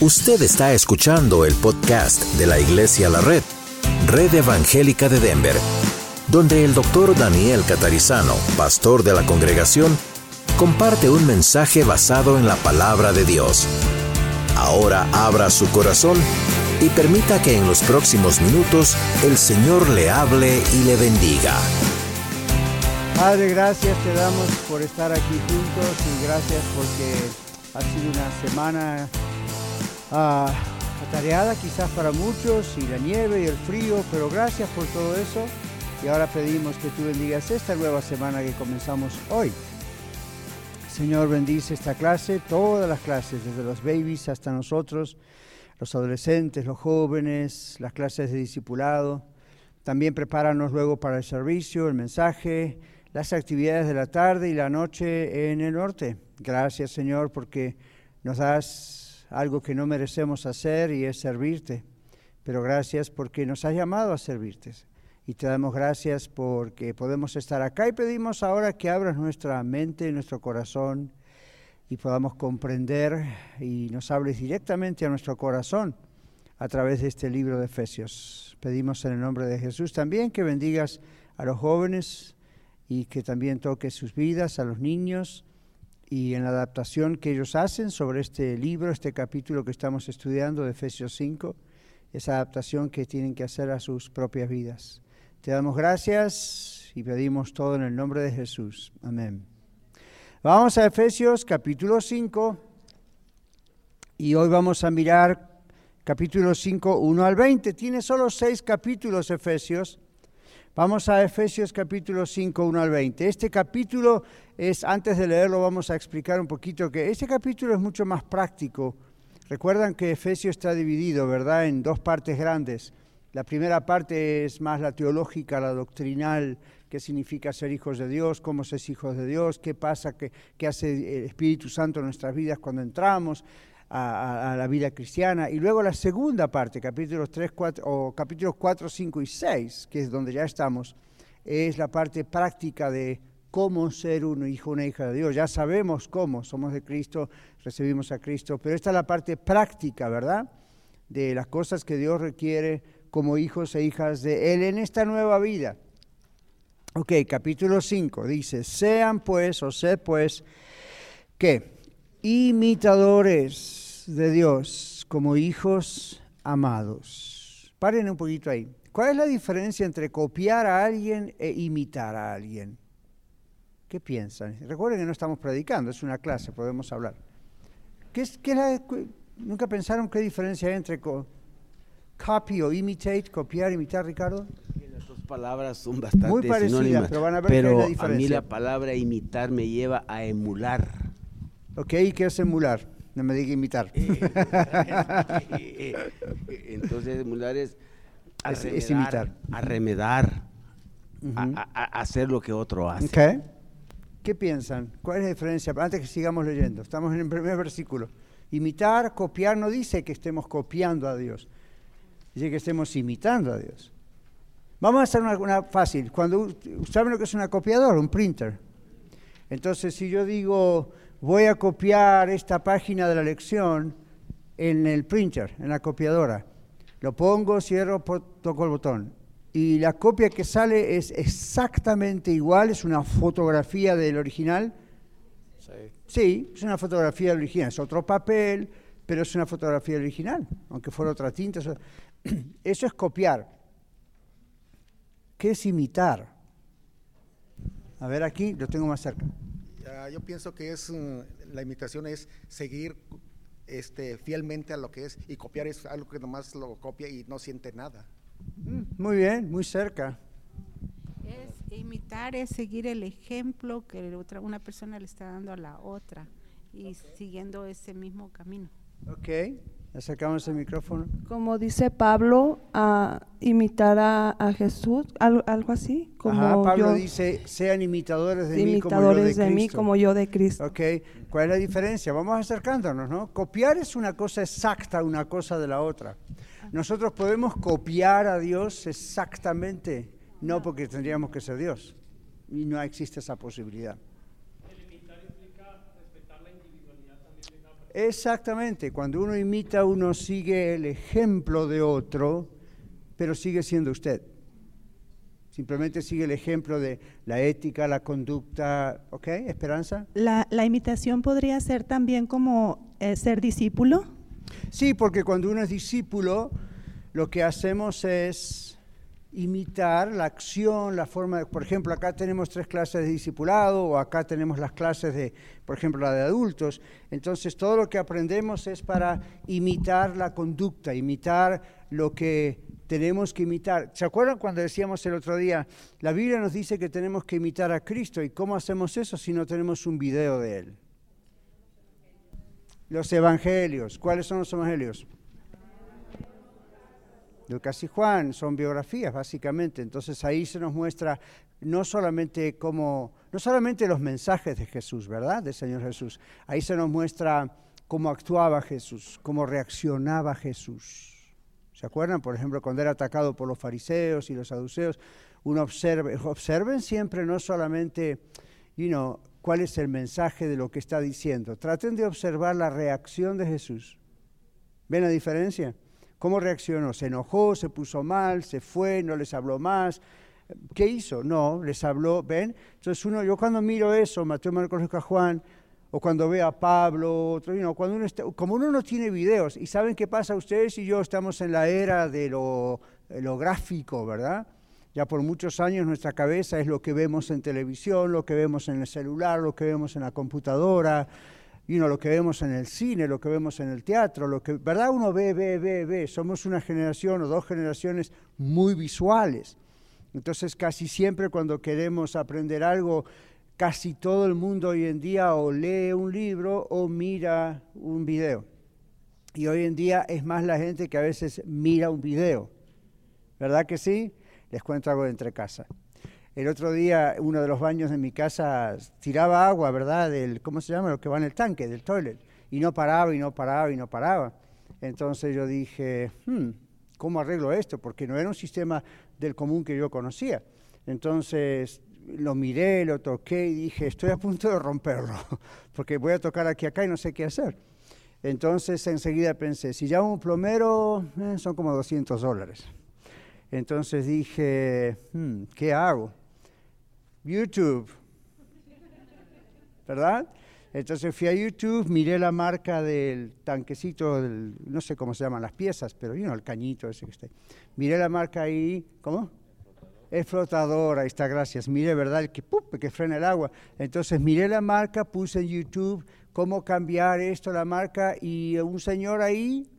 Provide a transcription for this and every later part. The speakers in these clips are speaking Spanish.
Usted está escuchando el podcast de la Iglesia La Red, Red Evangélica de Denver, donde el doctor Daniel Catarizano, pastor de la congregación, comparte un mensaje basado en la palabra de Dios. Ahora abra su corazón y permita que en los próximos minutos el Señor le hable y le bendiga. Padre, gracias te damos por estar aquí juntos y gracias porque ha sido una semana ah, atareada quizás para muchos y la nieve y el frío, pero gracias por todo eso y ahora pedimos que tú bendigas esta nueva semana que comenzamos hoy. Señor, bendice esta clase, todas las clases, desde los babies hasta nosotros, los adolescentes, los jóvenes, las clases de discipulado. También prepáranos luego para el servicio, el mensaje, las actividades de la tarde y la noche en el norte. Gracias, Señor, porque nos das algo que no merecemos hacer y es servirte. Pero gracias porque nos has llamado a servirte. Y te damos gracias porque podemos estar acá y pedimos ahora que abras nuestra mente y nuestro corazón y podamos comprender y nos hables directamente a nuestro corazón a través de este libro de Efesios. Pedimos en el nombre de Jesús también que bendigas a los jóvenes, y que también toque sus vidas a los niños y en la adaptación que ellos hacen sobre este libro, este capítulo que estamos estudiando de Efesios 5, esa adaptación que tienen que hacer a sus propias vidas. Te damos gracias y pedimos todo en el nombre de Jesús. Amén. Vamos a Efesios capítulo 5 y hoy vamos a mirar capítulo 5, 1 al 20. Tiene solo seis capítulos Efesios Vamos a Efesios capítulo 5, 1 al 20. Este capítulo es, antes de leerlo, vamos a explicar un poquito que este capítulo es mucho más práctico. Recuerdan que Efesios está dividido, ¿verdad?, en dos partes grandes. La primera parte es más la teológica, la doctrinal, qué significa ser hijos de Dios, cómo ser hijos de Dios, qué pasa, qué hace el Espíritu Santo en nuestras vidas cuando entramos a, la vida cristiana. Y luego la segunda parte, capítulos 3, 4, o capítulos 4, 5 y 6, que es donde ya estamos, es la parte práctica de cómo ser un hijo, una hija de Dios. Ya sabemos cómo, somos de Cristo, recibimos a Cristo, pero esta es la parte práctica, ¿verdad? De las cosas que Dios requiere como hijos e hijas de Él en esta nueva vida. Ok, capítulo 5 dice, sean pues o sed pues, ¿qué? Imitadores de Dios como hijos amados. Paren un poquito ahí. ¿Cuál es la diferencia entre copiar a alguien e imitar a alguien? ¿Qué piensan? Recuerden que no estamos predicando, es una clase, podemos hablar. ¿Qué es, qué ¿Nunca pensaron qué diferencia hay entre copy o imitate, copiar, imitar, Ricardo? Las dos palabras son bastante Muy parecidas, pero van a ver pero la diferencia. a mí la palabra imitar me lleva a emular. Ok, ¿qué es emular? No me diga imitar. Eh, entonces, emular es, es, imitar. Arremedar, a, hacer lo que otro hace. Okay. ¿Qué piensan? ¿Cuál es la diferencia? Antes que sigamos leyendo, estamos en el primer versículo. Imitar, copiar, no dice que estemos copiando a Dios, dice que estemos imitando a Dios. Vamos a hacer una, una fácil. Cuando saben lo que es una copiadora, un printer. Entonces, si yo digo, voy a copiar esta página de la lección en el printer, en la copiadora. Lo pongo, cierro, toco el botón. Y la copia que sale es exactamente igual, es una fotografía del original. Sí. sí, es una fotografía del original, es otro papel, pero es una fotografía original, aunque fuera otra tinta. Eso es copiar. ¿Qué es imitar? A ver aquí, lo tengo más cerca yo pienso que es mm, la imitación es seguir este, fielmente a lo que es y copiar es algo que nomás lo copia y no siente nada. Mm, muy bien, muy cerca. Es imitar, es seguir el ejemplo que otra, una persona le está dando a la otra y siguiendo ese mismo camino. Ok, Acercamos el micrófono. Como dice Pablo, a imitar a, Jesús, algo, algo, así. Como Pablo dice, sean imitadores de mí como yo de, mí como yo de Cristo. Ok, ¿cuál es la diferencia? Vamos acercándonos, ¿no? Copiar es una cosa exacta, una cosa de la otra. Nosotros podemos copiar a Dios exactamente, no porque tendríamos que ser Dios. Y no existe esa posibilidad. Exactamente, cuando uno imita, uno sigue el ejemplo de otro, pero sigue siendo usted. Simplemente sigue el ejemplo de la ética, la conducta, ¿ok? Esperanza. La, la imitación podría ser también como eh, ser discípulo. Sí, porque cuando uno es discípulo, lo que hacemos es imitar la acción, la forma de, por ejemplo, acá tenemos tres clases de discipulado o acá tenemos las clases de, por ejemplo, la de adultos. Entonces, todo lo que aprendemos es para imitar la conducta, imitar lo que tenemos que imitar. ¿Se acuerdan cuando decíamos el otro día, la Biblia nos dice que tenemos que imitar a Cristo y cómo hacemos eso si no tenemos un video de él? Los evangelios. ¿Cuáles son los evangelios? Lucas y Juan son biografías básicamente, entonces ahí se nos muestra no solamente cómo, no solamente los mensajes de Jesús, ¿verdad? Del Señor Jesús, ahí se nos muestra cómo actuaba Jesús, cómo reaccionaba Jesús. ¿Se acuerdan? Por ejemplo, cuando era atacado por los fariseos y los saduceos, uno observe, observen siempre no solamente, you know, cuál es el mensaje de lo que está diciendo, traten de observar la reacción de Jesús. ¿Ven la diferencia? ¿Cómo reaccionó? ¿Se enojó? ¿Se puso mal? ¿Se fue? ¿No les habló más? ¿Qué hizo? No, les habló, ¿ven? Entonces uno, yo cuando miro eso, Mateo, Marcos, Lucas, Juan, o cuando veo a Pablo, otro, cuando uno como uno no tiene videos, y saben qué pasa, ustedes y yo estamos en la era de lo gráfico, ¿verdad? Ya por muchos años nuestra cabeza es lo que vemos en televisión, lo que vemos en el celular, lo que vemos en la computadora, y lo que vemos en el cine, lo que vemos en el teatro, lo que, ¿verdad? Uno ve, ve, ve, ve. Somos una generación o dos generaciones muy visuales. Entonces casi siempre cuando queremos aprender algo, casi todo el mundo hoy en día o lee un libro o mira un video. Y hoy en día es más la gente que a veces mira un video. ¿Verdad que sí? Les cuento algo de entre casa. El otro día uno de los baños de mi casa tiraba agua, ¿verdad? Del, ¿Cómo se llama? Lo que va en el tanque, del toilet. Y no paraba y no paraba y no paraba. Entonces yo dije, hmm, ¿cómo arreglo esto? Porque no era un sistema del común que yo conocía. Entonces lo miré, lo toqué y dije, estoy a punto de romperlo, porque voy a tocar aquí acá y no sé qué hacer. Entonces enseguida pensé, si llamo un plomero, eh, son como 200 dólares. Entonces dije, hmm, ¿qué hago? YouTube, ¿verdad? Entonces fui a YouTube, miré la marca del tanquecito, no sé cómo se llaman las piezas, pero vino el cañito ese que está. Miré la marca ahí, ¿cómo? Es flotador, ahí está, gracias. Miré, ¿verdad? El que, que frena el agua. Entonces miré la marca, puse en YouTube cómo cambiar esto, la marca, y un señor ahí,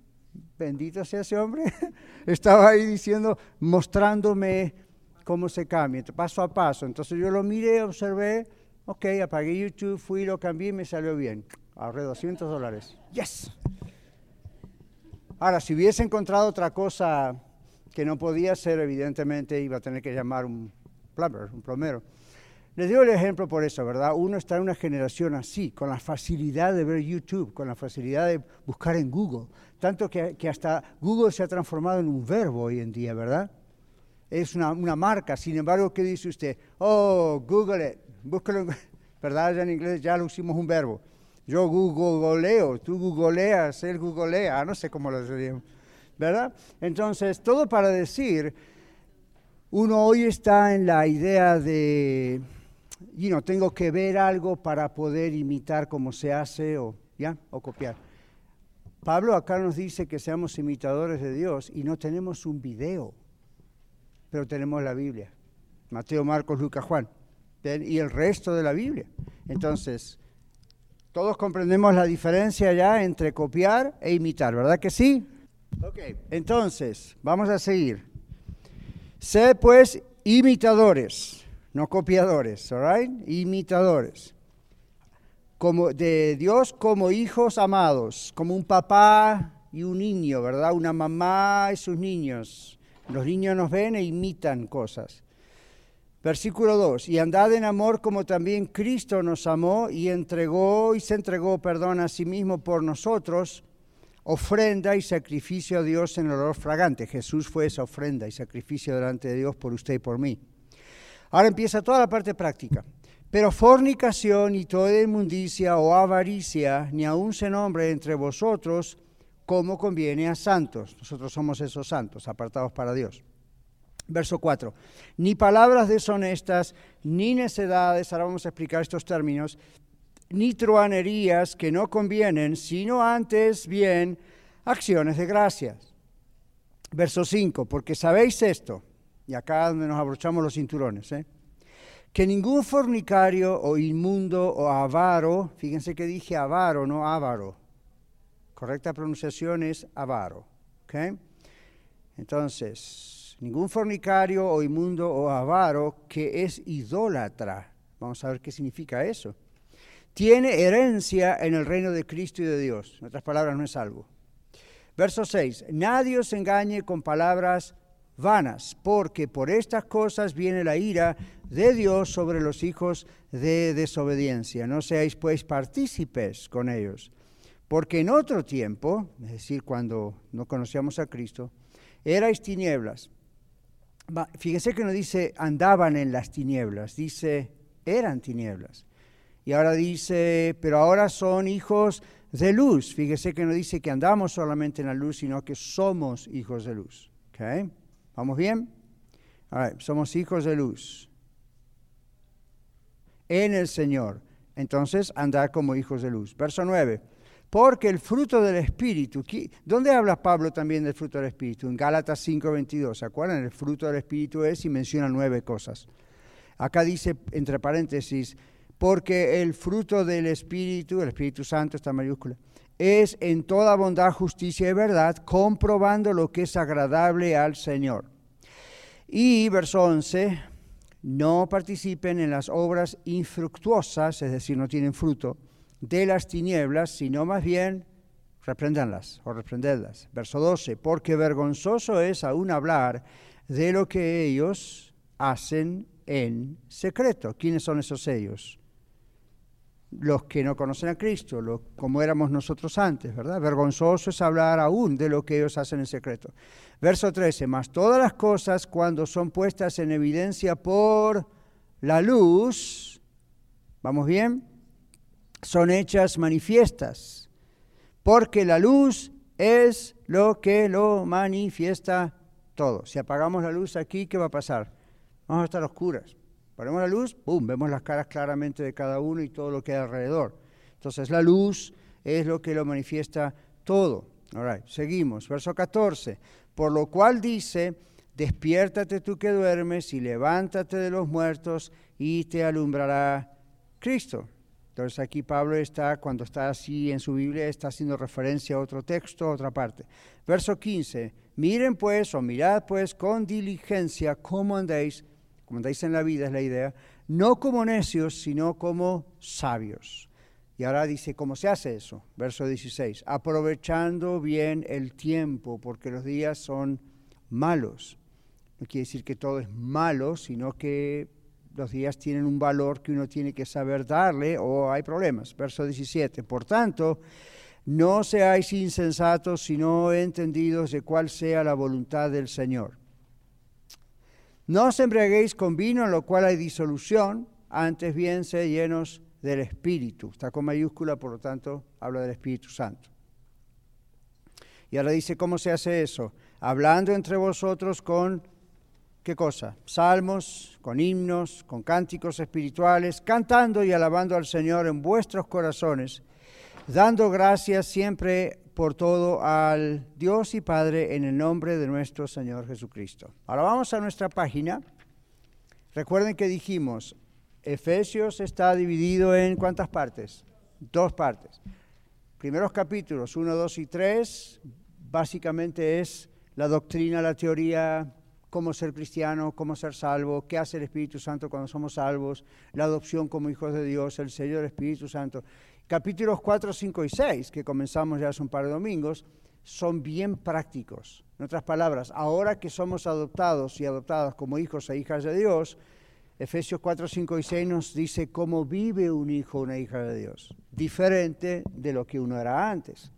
bendito sea ese hombre, estaba ahí diciendo, mostrándome cómo se cambia, paso a paso. Entonces yo lo miré, observé, ok, apagué YouTube, fui, lo cambié y me salió bien. Ahorré 200 dólares. Yes. Ahora, si hubiese encontrado otra cosa que no podía ser, evidentemente iba a tener que llamar un plumber, un plomero. Les digo el ejemplo por eso, ¿verdad? Uno está en una generación así, con la facilidad de ver YouTube, con la facilidad de buscar en Google. Tanto que, que hasta Google se ha transformado en un verbo hoy en día, ¿verdad? Es una, marca. Sin embargo, ¿qué dice usted? Oh, Google it, búscalo, ¿verdad? Ya en inglés ya lo hicimos un verbo. Yo googleo, tú googleas, él googlea, no sé cómo lo diríamos, ¿verdad? Entonces, todo para decir, uno hoy está en la idea de, you know, tengo que ver algo para poder imitar cómo se hace o, ¿ya? o copiar. Pablo acá nos dice que seamos imitadores de Dios y no tenemos un video pero tenemos la Biblia. Mateo, Marcos, Lucas, Juan. Y el resto de la Biblia. Entonces, todos comprendemos la diferencia ya entre copiar e imitar, ¿verdad que sí? Ok, entonces, vamos a seguir. Sé pues imitadores, no copiadores, ¿all Imitadores. Como de Dios como hijos amados, como un papá y un niño, ¿verdad? Una mamá y sus niños los niños nos ven e imitan cosas. Versículo 2, y andad en amor como también Cristo nos amó y entregó y se entregó, perdón, a sí mismo por nosotros, ofrenda y sacrificio a Dios en olor fragante. Jesús fue esa ofrenda y sacrificio delante de Dios por usted y por mí. Ahora empieza toda la parte práctica. Pero fornicación y toda inmundicia o avaricia ni aun se nombre entre vosotros como conviene a santos. Nosotros somos esos santos, apartados para Dios. Verso 4. Ni palabras deshonestas, ni necedades, ahora vamos a explicar estos términos, ni truanerías que no convienen, sino antes bien acciones de gracias. Verso 5. Porque sabéis esto, y acá donde nos abrochamos los cinturones, ¿eh? que ningún fornicario o inmundo o avaro, fíjense que dije avaro, no avaro, correcta pronunciación es avaro. Entonces, ningún fornicario o inmundo o avaro que es idólatra, vamos a ver qué significa eso, tiene herencia en el reino de Cristo y de Dios, en otras palabras, no es salvo. Verso 6, nadie os engañe con palabras vanas, porque por estas cosas viene la ira de Dios sobre los hijos de desobediencia. No seáis pues partícipes con ellos, porque en otro tiempo, es decir, cuando no conocíamos a Cristo, erais tinieblas. Fíjense que no dice andaban en las tinieblas, dice eran tinieblas. Y ahora dice, pero ahora son hijos de luz. Fíjese que no dice que andamos solamente en la luz, sino que somos hijos de luz. ¿Okay? ¿Vamos bien? somos hijos de luz en el Señor. Entonces, andar como hijos de luz. Verso 9. Porque el fruto del Espíritu, ¿dónde habla Pablo también del fruto del Espíritu? En Gálatas 5:22, ¿se acuerdan? El fruto del Espíritu es y menciona nueve cosas. Acá dice, entre paréntesis, porque el fruto del Espíritu, el Espíritu Santo, esta mayúscula, es en toda bondad, justicia y verdad, comprobando lo que es agradable al Señor. Y verso 11, no participen en las obras infructuosas, es decir, no tienen fruto, de las tinieblas, sino más bien reprendanlas o reprenderlas. Verso 12, porque vergonzoso es aún hablar de lo que ellos hacen en secreto. ¿Quiénes son esos ellos? los que no conocen a Cristo, como éramos nosotros antes, ¿verdad? Vergonzoso es hablar aún de lo que ellos hacen en secreto. Verso 13, más todas las cosas cuando son puestas en evidencia por la luz, ¿vamos bien? Son hechas manifiestas, porque la luz es lo que lo manifiesta todo. Si apagamos la luz aquí, ¿qué va a pasar? Vamos a estar oscuras. Ponemos la luz, ¡pum!, vemos las caras claramente de cada uno y todo lo que hay alrededor. Entonces la luz es lo que lo manifiesta todo. All seguimos. Verso 14. Por lo cual dice, despiértate tú que duermes y levántate de los muertos y te alumbrará Cristo. Entonces aquí Pablo está, cuando está así en su Biblia, está haciendo referencia a otro texto, a otra parte. Verso 15. Miren pues o mirad pues con diligencia cómo andéis como dice en la vida es la idea, no como necios, sino como sabios. Y ahora dice, ¿cómo se hace eso? Verso 16, aprovechando bien el tiempo, porque los días son malos. No quiere decir que todo es malo, sino que los días tienen un valor que uno tiene que saber darle o hay problemas. Verso 17, por tanto, no seáis insensatos, sino entendidos de cuál sea la voluntad del Señor no os embriaguéis con vino en lo cual hay disolución, antes bien sé llenos del Espíritu. Está con mayúscula, por lo tanto, habla del Espíritu Santo. Y ahora dice, ¿cómo se hace eso? Hablando entre vosotros con, ¿qué cosa? Salmos, con himnos, con cánticos espirituales, cantando y alabando al Señor en vuestros corazones, dando gracias siempre por todo al Dios y Padre en el nombre de nuestro Señor Jesucristo. Ahora vamos a nuestra página. Recuerden que dijimos, Efesios está dividido en cuántas partes? Dos partes. Primeros capítulos 1, 2 y 3 básicamente es la doctrina, la teoría, cómo ser cristiano, cómo ser salvo, qué hace el Espíritu Santo cuando somos salvos, la adopción como hijos de Dios, el sello del Espíritu Santo. Capítulos 4, 5 y 6, que comenzamos ya hace un par de domingos, son bien prácticos. En otras palabras, ahora que somos adoptados y adoptadas como hijos e hijas de Dios, Efesios 4, 5 y 6 nos dice cómo vive un hijo o una hija de Dios, diferente de lo que uno era antes.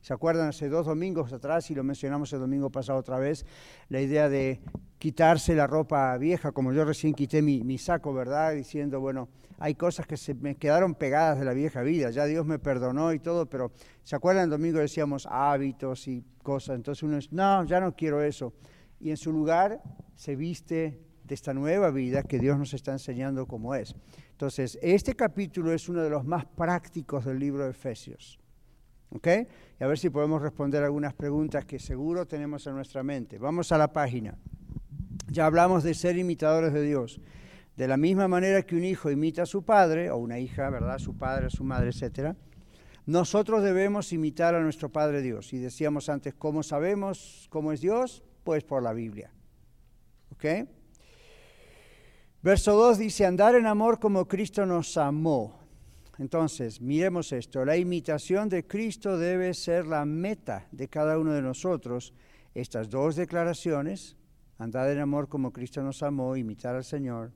¿Se acuerdan hace dos domingos atrás, y lo mencionamos el domingo pasado otra vez, la idea de quitarse la ropa vieja, como yo recién quité mi, mi saco, ¿verdad? Diciendo, bueno, hay cosas que se me quedaron pegadas de la vieja vida, ya Dios me perdonó y todo, pero ¿se acuerdan? El domingo decíamos hábitos y cosas, entonces uno dice, no, ya no quiero eso. Y en su lugar se viste de esta nueva vida que Dios nos está enseñando cómo es. Entonces, este capítulo es uno de los más prácticos del libro de Efesios. ¿Ok? Y a ver si podemos responder algunas preguntas que seguro tenemos en nuestra mente. Vamos a la página. Ya hablamos de ser imitadores de Dios. De la misma manera que un hijo imita a su padre, o una hija, ¿verdad? su padre, su madre, etc. Nosotros debemos imitar a nuestro Padre Dios. Y decíamos antes, ¿cómo sabemos cómo es Dios? Pues por la Biblia. ¿Ok? Verso 2 dice, andar en amor como Cristo nos amó. Entonces, miremos esto, la imitación de Cristo debe ser la meta de cada uno de nosotros. Estas dos declaraciones, andar en amor como Cristo nos amó, imitar al Señor,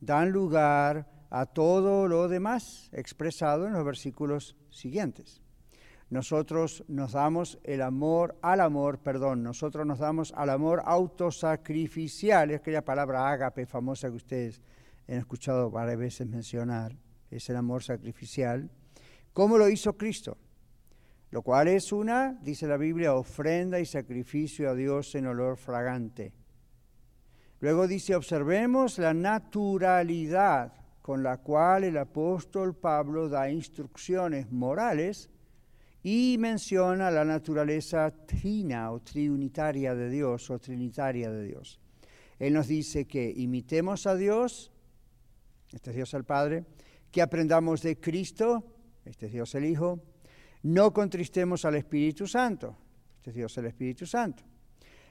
dan lugar a todo lo demás expresado en los versículos siguientes. Nosotros nos damos el amor al amor, perdón, nosotros nos damos al amor autosacrificial, es aquella palabra ágape famosa que ustedes han escuchado varias veces mencionar, es el amor sacrificial, ¿cómo lo hizo Cristo? Lo cual es una, dice la Biblia, ofrenda y sacrificio a Dios en olor fragante. Luego dice, observemos la naturalidad con la cual el apóstol Pablo da instrucciones morales y menciona la naturaleza trina o de Dios o trinitaria de Dios. Él nos dice que imitemos a Dios, este es Dios el Padre, que aprendamos de Cristo, este es Dios el Hijo, no contristemos al Espíritu Santo, este es Dios el Espíritu Santo.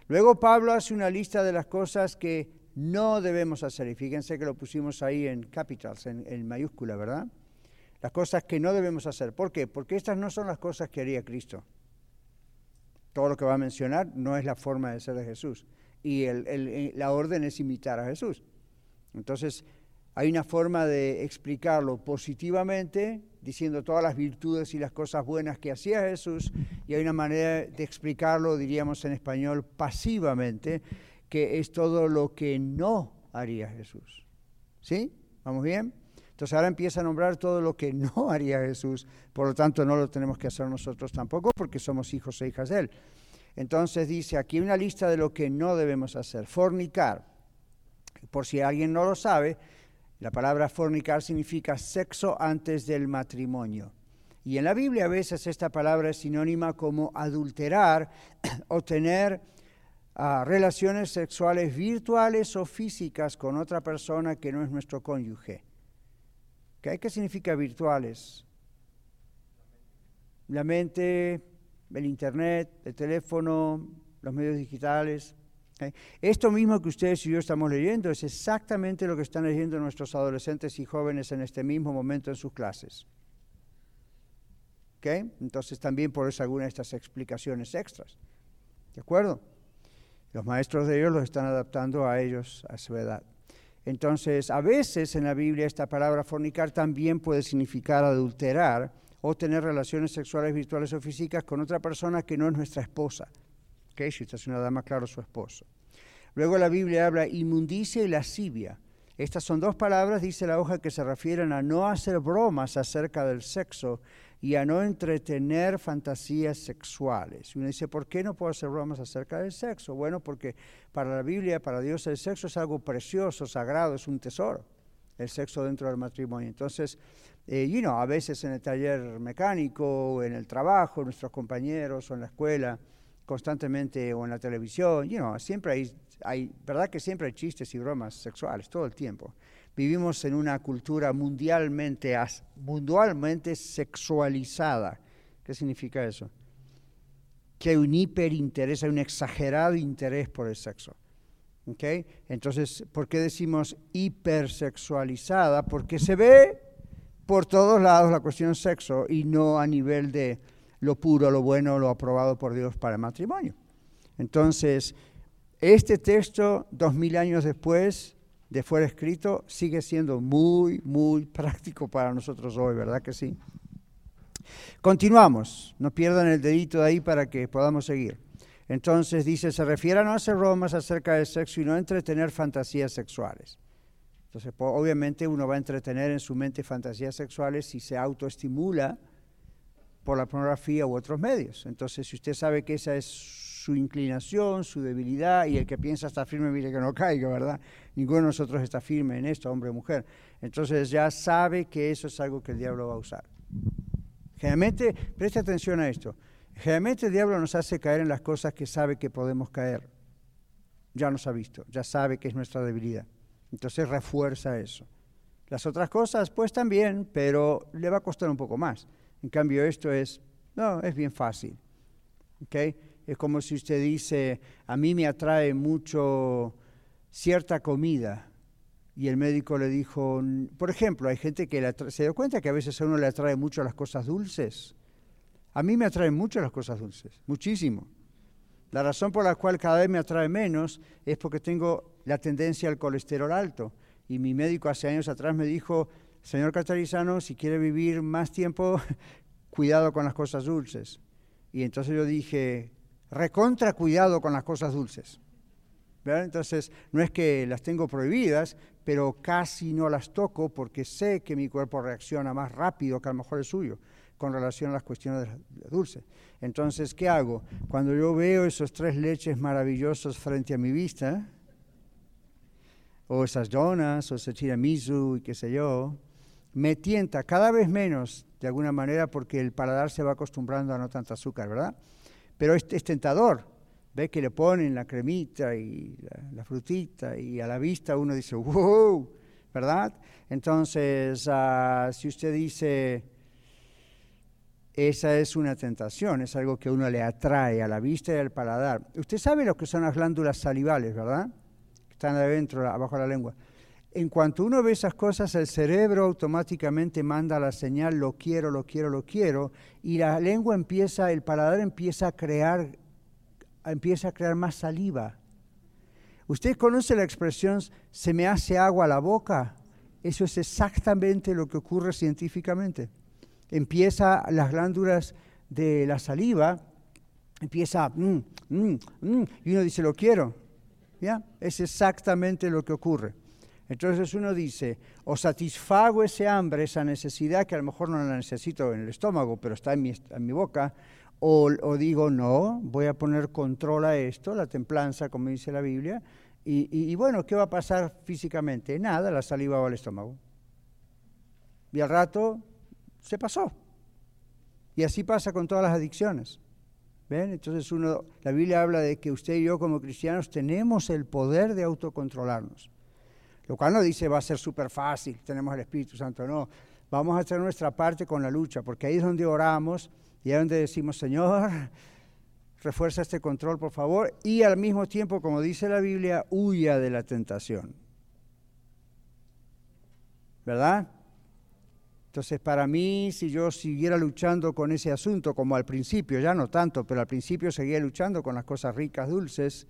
Luego Pablo hace una lista de las cosas que no debemos hacer. Y fíjense que lo pusimos ahí en capitals, en, mayúscula, ¿verdad? Las cosas que no debemos hacer. ¿Por qué? Porque estas no son las cosas que haría Cristo. Todo lo que va a mencionar no es la forma de ser de Jesús. Y la orden es imitar a Jesús. Entonces, hay una forma de explicarlo positivamente, diciendo todas las virtudes y las cosas buenas que hacía Jesús, y hay una manera de explicarlo, diríamos en español, pasivamente, que es todo lo que no haría Jesús. ¿Sí? ¿Vamos bien? Entonces ahora empieza a nombrar todo lo que no haría Jesús, por lo tanto no lo tenemos que hacer nosotros tampoco porque somos hijos e hijas de Él. Entonces dice aquí una lista de lo que no debemos hacer. Fornicar. Por si alguien no lo sabe, la palabra fornicar significa sexo antes del matrimonio. Y en la Biblia a veces esta palabra es sinónima como adulterar o tener ah, relaciones sexuales virtuales o físicas con otra persona que no es nuestro cónyuge. ¿Qué, ¿Qué significa virtuales? La mente, el internet, el teléfono, los medios digitales. Esto mismo que ustedes y yo estamos leyendo es exactamente lo que están leyendo nuestros adolescentes y jóvenes en este mismo momento en sus clases. Entonces también por eso algunas de estas explicaciones extras. ¿De acuerdo? Los maestros de ellos los están adaptando a ellos, a su edad. Entonces, a veces en la Biblia esta palabra fornicar también puede significar adulterar o tener relaciones sexuales virtuales o físicas con otra persona que no es nuestra esposa. Usted es una dama, claro, su esposo. Luego la Biblia habla inmundicia y lascivia. Estas son dos palabras, dice la hoja, que se refieren a no hacer bromas acerca del sexo y a no entretener fantasías sexuales. Uno dice, ¿por qué no puedo hacer bromas acerca del sexo? Bueno, porque para la Biblia, para Dios, el sexo es algo precioso, sagrado, es un tesoro, el sexo dentro del matrimonio. Entonces, eh, you know, a veces en el taller mecánico, en el trabajo, nuestros compañeros o en la escuela, constantemente o en la televisión, you know, siempre hay, hay, ¿verdad que siempre hay chistes y bromas sexuales todo el tiempo? Vivimos en una cultura mundialmente, mundialmente sexualizada. ¿Qué significa eso? Que hay un hiperinterés, hay un exagerado interés por el sexo. ¿Okay? Entonces, ¿por qué decimos hipersexualizada? Porque se ve por todos lados la cuestión sexo y no a nivel de lo puro, lo bueno, lo aprobado por Dios para el matrimonio. Entonces, este texto, dos mil años después de fuera escrito, sigue siendo muy, muy práctico para nosotros hoy, ¿verdad que sí? Continuamos, no pierdan el dedito de ahí para que podamos seguir. Entonces dice, se refiere a no hacer bromas acerca del sexo y no entretener fantasías sexuales. Entonces, obviamente uno va a entretener en su mente fantasías sexuales si se autoestimula por la pornografía u otros medios. Entonces, si usted sabe que esa es su inclinación, su debilidad, y el que piensa está firme, mire que no caiga, ¿verdad? Ninguno de nosotros está firme en esto, hombre o mujer. Entonces ya sabe que eso es algo que el diablo va a usar. Generalmente, preste atención a esto, generalmente el diablo nos hace caer en las cosas que sabe que podemos caer. Ya nos ha visto, ya sabe que es nuestra debilidad. Entonces refuerza eso. Las otras cosas, pues también, pero le va a costar un poco más. En cambio, esto es, no, es bien fácil. ¿ok? Es como si usted dice, a mí me atrae mucho cierta comida. Y el médico le dijo, "N- por ejemplo, hay gente que se dio cuenta que a veces a uno le atrae mucho las cosas dulces. A mí me atraen mucho las cosas dulces, muchísimo. La razón por la cual cada vez me atrae menos es porque tengo la tendencia al colesterol alto. Y mi médico hace años atrás me dijo, señor Catarizano, si quiere vivir más tiempo, cuidado con las cosas dulces. Y entonces yo dije, recontra cuidado con las cosas dulces. ¿Verdad? Entonces, no es que las tengo prohibidas, pero casi no las toco porque sé que mi cuerpo reacciona más rápido que a lo mejor el suyo con relación a las cuestiones de dulces. Entonces, ¿qué hago? Cuando yo veo esos tres leches maravillosos frente a mi vista, o esas donas, o ese tiramisú y qué sé yo, me tienta cada vez menos, de alguna manera, porque el paladar se va acostumbrando a no tanta azúcar, ¿verdad? Pero es, tentador. Ve que le ponen la cremita y la, frutita y a la vista uno dice, wow, ¿verdad? Entonces, ah, si usted dice, esa es una tentación, es algo que uno le atrae a la vista y al paladar. Usted sabe lo que son las glándulas salivales, ¿verdad? Que están adentro, abajo de la lengua. En cuanto uno ve esas cosas, el cerebro automáticamente manda la señal, lo quiero, lo quiero, lo quiero, y la lengua empieza, el paladar empieza a crear, empieza a crear más saliva. ¿Usted conoce la expresión se me hace agua a la boca? Eso es exactamente lo que ocurre científicamente. Empieza las glándulas de la saliva, empieza, mm, mm, mm, y uno dice, lo quiero. ¿Ya? Es exactamente lo que ocurre. Entonces uno dice, o satisfago ese hambre, esa necesidad que a lo mejor no la necesito en el estómago, pero está en mi, boca, o, digo, no, voy a poner control a esto, la templanza, como dice la Biblia, y, y, y, bueno, ¿qué va a pasar físicamente? Nada, la saliva va al estómago. Y al rato se pasó. Y así pasa con todas las adicciones. ¿Ven? Entonces uno, la Biblia habla de que usted y yo como cristianos tenemos el poder de autocontrolarnos. Lo cual no dice va a ser súper fácil, tenemos el Espíritu Santo, no. Vamos a hacer nuestra parte con la lucha, porque ahí es donde oramos y ahí es donde decimos, Señor, refuerza este control, por favor, y al mismo tiempo, como dice la Biblia, huya de la tentación. ¿Verdad? Entonces, para mí, si yo siguiera luchando con ese asunto, como al principio, ya no tanto, pero al principio seguía luchando con las cosas ricas, dulces,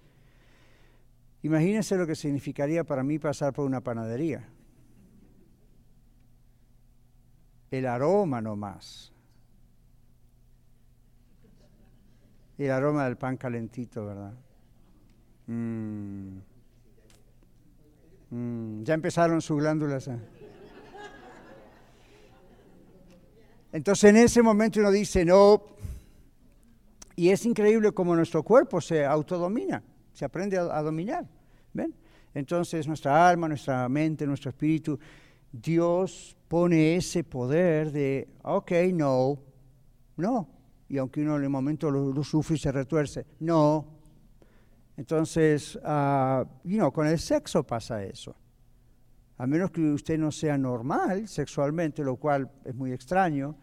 imagínense lo que significaría para mí pasar por una panadería. El aroma nomás. El aroma del pan calentito, ¿verdad? Mm. Mm. Ya empezaron sus glándulas. ¿eh? Entonces en ese momento uno dice, no, y es increíble cómo nuestro cuerpo se autodomina, se aprende a, dominar. ¿Ven? Entonces nuestra alma, nuestra mente, nuestro espíritu, Dios pone ese poder de, ok, no, no. Y aunque uno en el momento lo, lo sufre y se retuerce, no. Entonces, uh, con el sexo pasa eso. A menos que usted no sea normal sexualmente, lo cual es muy extraño,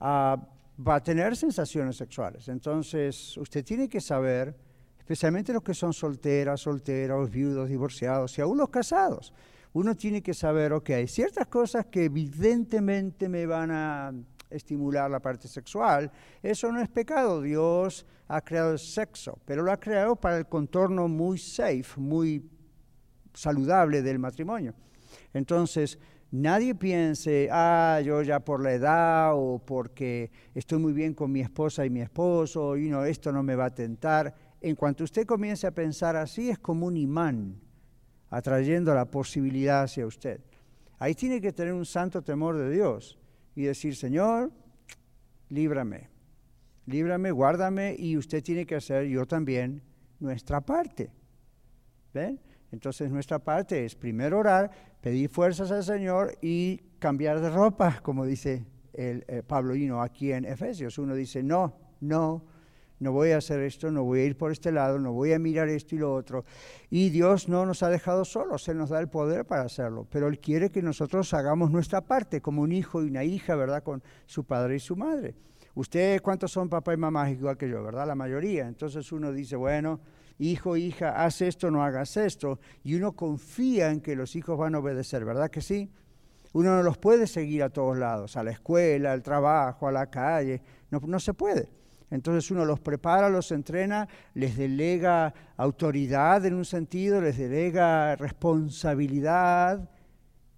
uh, va a tener sensaciones sexuales. Entonces, usted tiene que saber, especialmente los que son solteras, solteros, viudos, divorciados y aún los casados, uno tiene que saber, ok, hay ciertas cosas que evidentemente me van a estimular la parte sexual, eso no es pecado, Dios ha creado el sexo, pero lo ha creado para el contorno muy safe, muy saludable del matrimonio. Entonces, nadie piense, ah, yo ya por la edad o porque estoy muy bien con mi esposa y mi esposo, y know, esto no me va a tentar. En cuanto usted comience a pensar así, es como un imán atrayendo la posibilidad hacia usted. Ahí tiene que tener un santo temor de Dios y decir, Señor, líbrame, líbrame, guárdame y usted tiene que hacer, yo también, nuestra parte. ¿Ven? Entonces nuestra parte es primero orar, pedir fuerzas al Señor y cambiar de ropa, como dice el, eh, Pablo Hino aquí en Efesios. Uno dice, no, no, no voy a hacer esto, no voy a ir por este lado, no voy a mirar esto y lo otro. Y Dios no nos ha dejado solos, Él nos da el poder para hacerlo, pero Él quiere que nosotros hagamos nuestra parte como un hijo y una hija, ¿verdad? Con su padre y su madre. Ustedes, ¿cuántos son papá y mamá igual que yo, verdad? La mayoría. Entonces uno dice, bueno, hijo, hija, haz esto, no hagas esto. Y uno confía en que los hijos van a obedecer, ¿verdad que sí? Uno no los puede seguir a todos lados, a la escuela, al trabajo, a la calle. No, no se puede. Entonces uno los prepara, los entrena, les delega autoridad en un sentido, les delega responsabilidad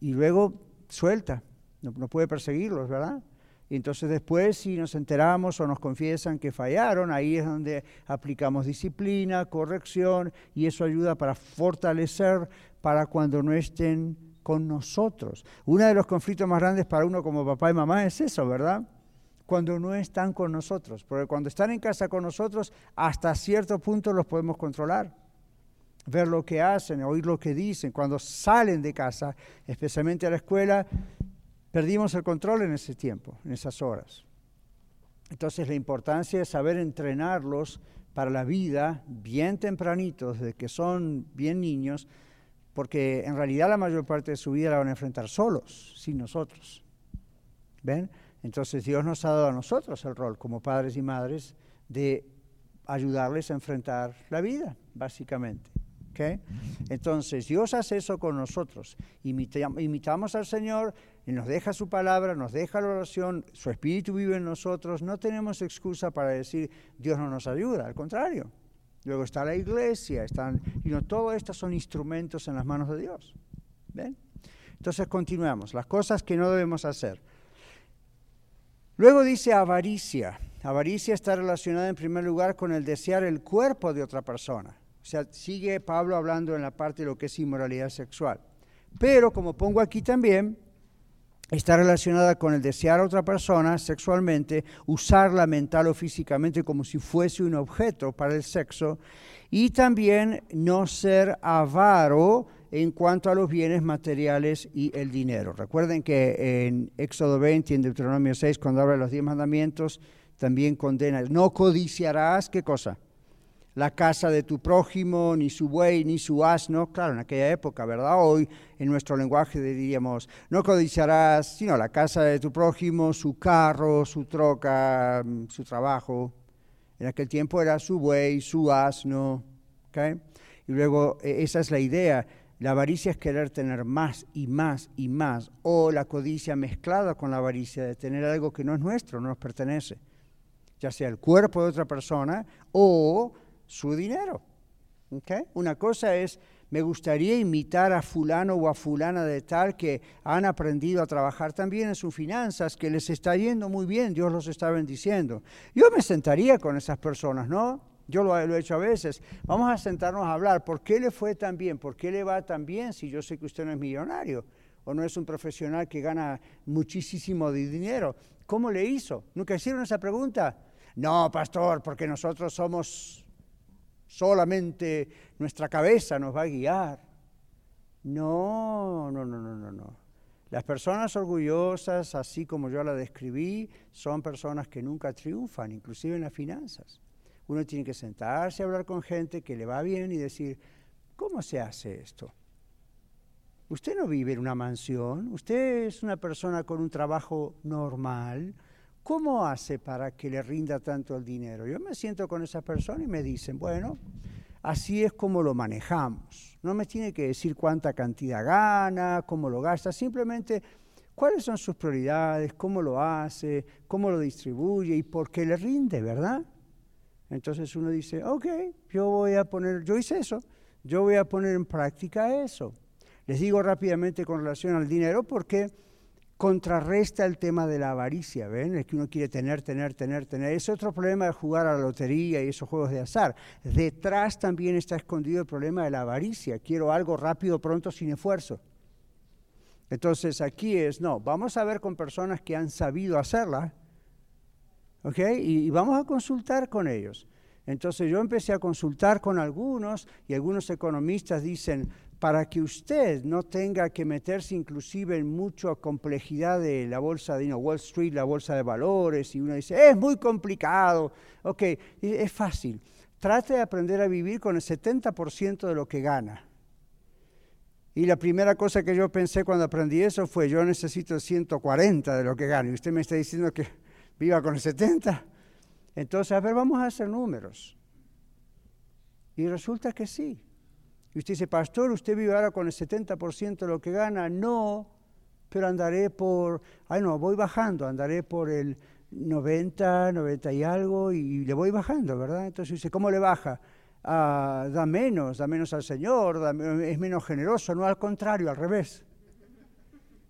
y luego suelta. No, puede perseguirlos, ¿verdad? Y entonces después si nos enteramos o nos confiesan que fallaron, ahí es donde aplicamos disciplina, corrección y eso ayuda para fortalecer para cuando no estén con nosotros. Uno de los conflictos más grandes para uno como papá y mamá es eso, ¿verdad? Cuando no están con nosotros, porque cuando están en casa con nosotros, hasta cierto punto los podemos controlar ver lo que hacen, oír lo que dicen. Cuando salen de casa, especialmente a la escuela, Perdimos el control en ese tiempo, en esas horas. Entonces la importancia es saber entrenarlos para la vida bien tempranitos, desde que son bien niños, porque en realidad la mayor parte de su vida la van a enfrentar solos, sin nosotros. ¿Ven? Entonces Dios nos ha dado a nosotros el rol como padres y madres de ayudarles a enfrentar la vida, básicamente. Entonces Dios hace eso con nosotros. imitamos al Señor, y nos deja su palabra, nos deja la oración, su espíritu vive en nosotros, no tenemos excusa para decir Dios no nos ayuda, al contrario. Luego está la iglesia, están, y no, todo esto son instrumentos en las manos de Dios. ¿Ven? Entonces continuamos, las cosas que no debemos hacer. Luego dice avaricia. Avaricia está relacionada en primer lugar con el desear el cuerpo de otra persona. O sea, sigue Pablo hablando en la parte de lo que es inmoralidad sexual. Pero como pongo aquí también, está relacionada con el desear a otra persona sexualmente, usarla mental o físicamente como si fuese un objeto para el sexo, y también no ser avaro en cuanto a los bienes materiales y el dinero. Recuerden que en Éxodo 20 y en Deuteronomio 6, cuando habla de los diez mandamientos, también condena, no codiciarás, ¿qué cosa? la casa de tu prójimo, ni su buey, ni su asno. Claro, en aquella época, ¿verdad? Hoy, en nuestro lenguaje diríamos, no codiciarás, sino la casa de tu prójimo, su carro, su troca, su trabajo. En aquel tiempo era su buey, su asno. ¿okay? Y luego, e, esa es la idea. La avaricia es querer tener más y más y más, o la codicia mezclada con la avaricia de tener algo que no es nuestro, no nos pertenece, ya sea el cuerpo de otra persona o su dinero. Una cosa es, me gustaría imitar a fulano o a fulana de tal que han aprendido a trabajar también en sus finanzas, que les está yendo muy bien, Dios los está bendiciendo. Yo me sentaría con esas personas, ¿no? Yo lo, he hecho a veces. Vamos a sentarnos a hablar. ¿Por qué le fue tan bien? ¿Por qué le va tan bien si yo sé que usted no es millonario? ¿O no es un profesional que gana muchísimo de dinero? ¿Cómo le hizo? ¿Nunca hicieron esa pregunta? No, pastor, porque nosotros somos solamente nuestra cabeza nos va a guiar. No, no, no, no, no, no. Las personas orgullosas, así como yo la describí, son personas que nunca triunfan, inclusive en las finanzas. Uno tiene que sentarse a hablar con gente que le va bien y decir, ¿cómo se hace esto? Usted no vive en una mansión, usted es una persona con un trabajo normal, ¿Cómo hace para que le rinda tanto el dinero? Yo me siento con esa persona y me dicen, bueno, así es como lo manejamos. No me tiene que decir cuánta cantidad gana, cómo lo gasta, simplemente cuáles son sus prioridades, cómo lo hace, cómo lo distribuye y por qué le rinde, ¿verdad? Entonces uno dice, ok, yo voy a poner, yo hice eso, yo voy a poner en práctica eso. Les digo rápidamente con relación al dinero porque contrarresta el tema de la avaricia, ¿ven? Es que uno quiere tener, tener, tener, tener. Es otro problema de jugar a la lotería y esos juegos de azar. Detrás también está escondido el problema de la avaricia. Quiero algo rápido, pronto, sin esfuerzo. Entonces aquí es, no, vamos a ver con personas que han sabido hacerla, ¿ok? Y, vamos a consultar con ellos. Entonces yo empecé a consultar con algunos y algunos economistas dicen, para que usted no tenga que meterse inclusive en mucha complejidad de la bolsa de Wall Street, la bolsa de valores, y uno dice, es muy complicado. Ok, es fácil. Trate de aprender a vivir con el 70% de lo que gana. Y la primera cosa que yo pensé cuando aprendí eso fue, yo necesito el 140 de lo que gano. Y usted me está diciendo que viva con el 70. Entonces, a ver, vamos a hacer números. Y resulta que sí. Y usted dice, pastor, ¿usted vive ahora con el 70% de lo que gana? No, pero andaré por, ay no, voy bajando, andaré por el 90, 90 y algo, y le voy bajando, ¿verdad? Entonces dice, ¿cómo le baja? Ah, da menos, da menos al Señor, es menos generoso, no al contrario, al revés.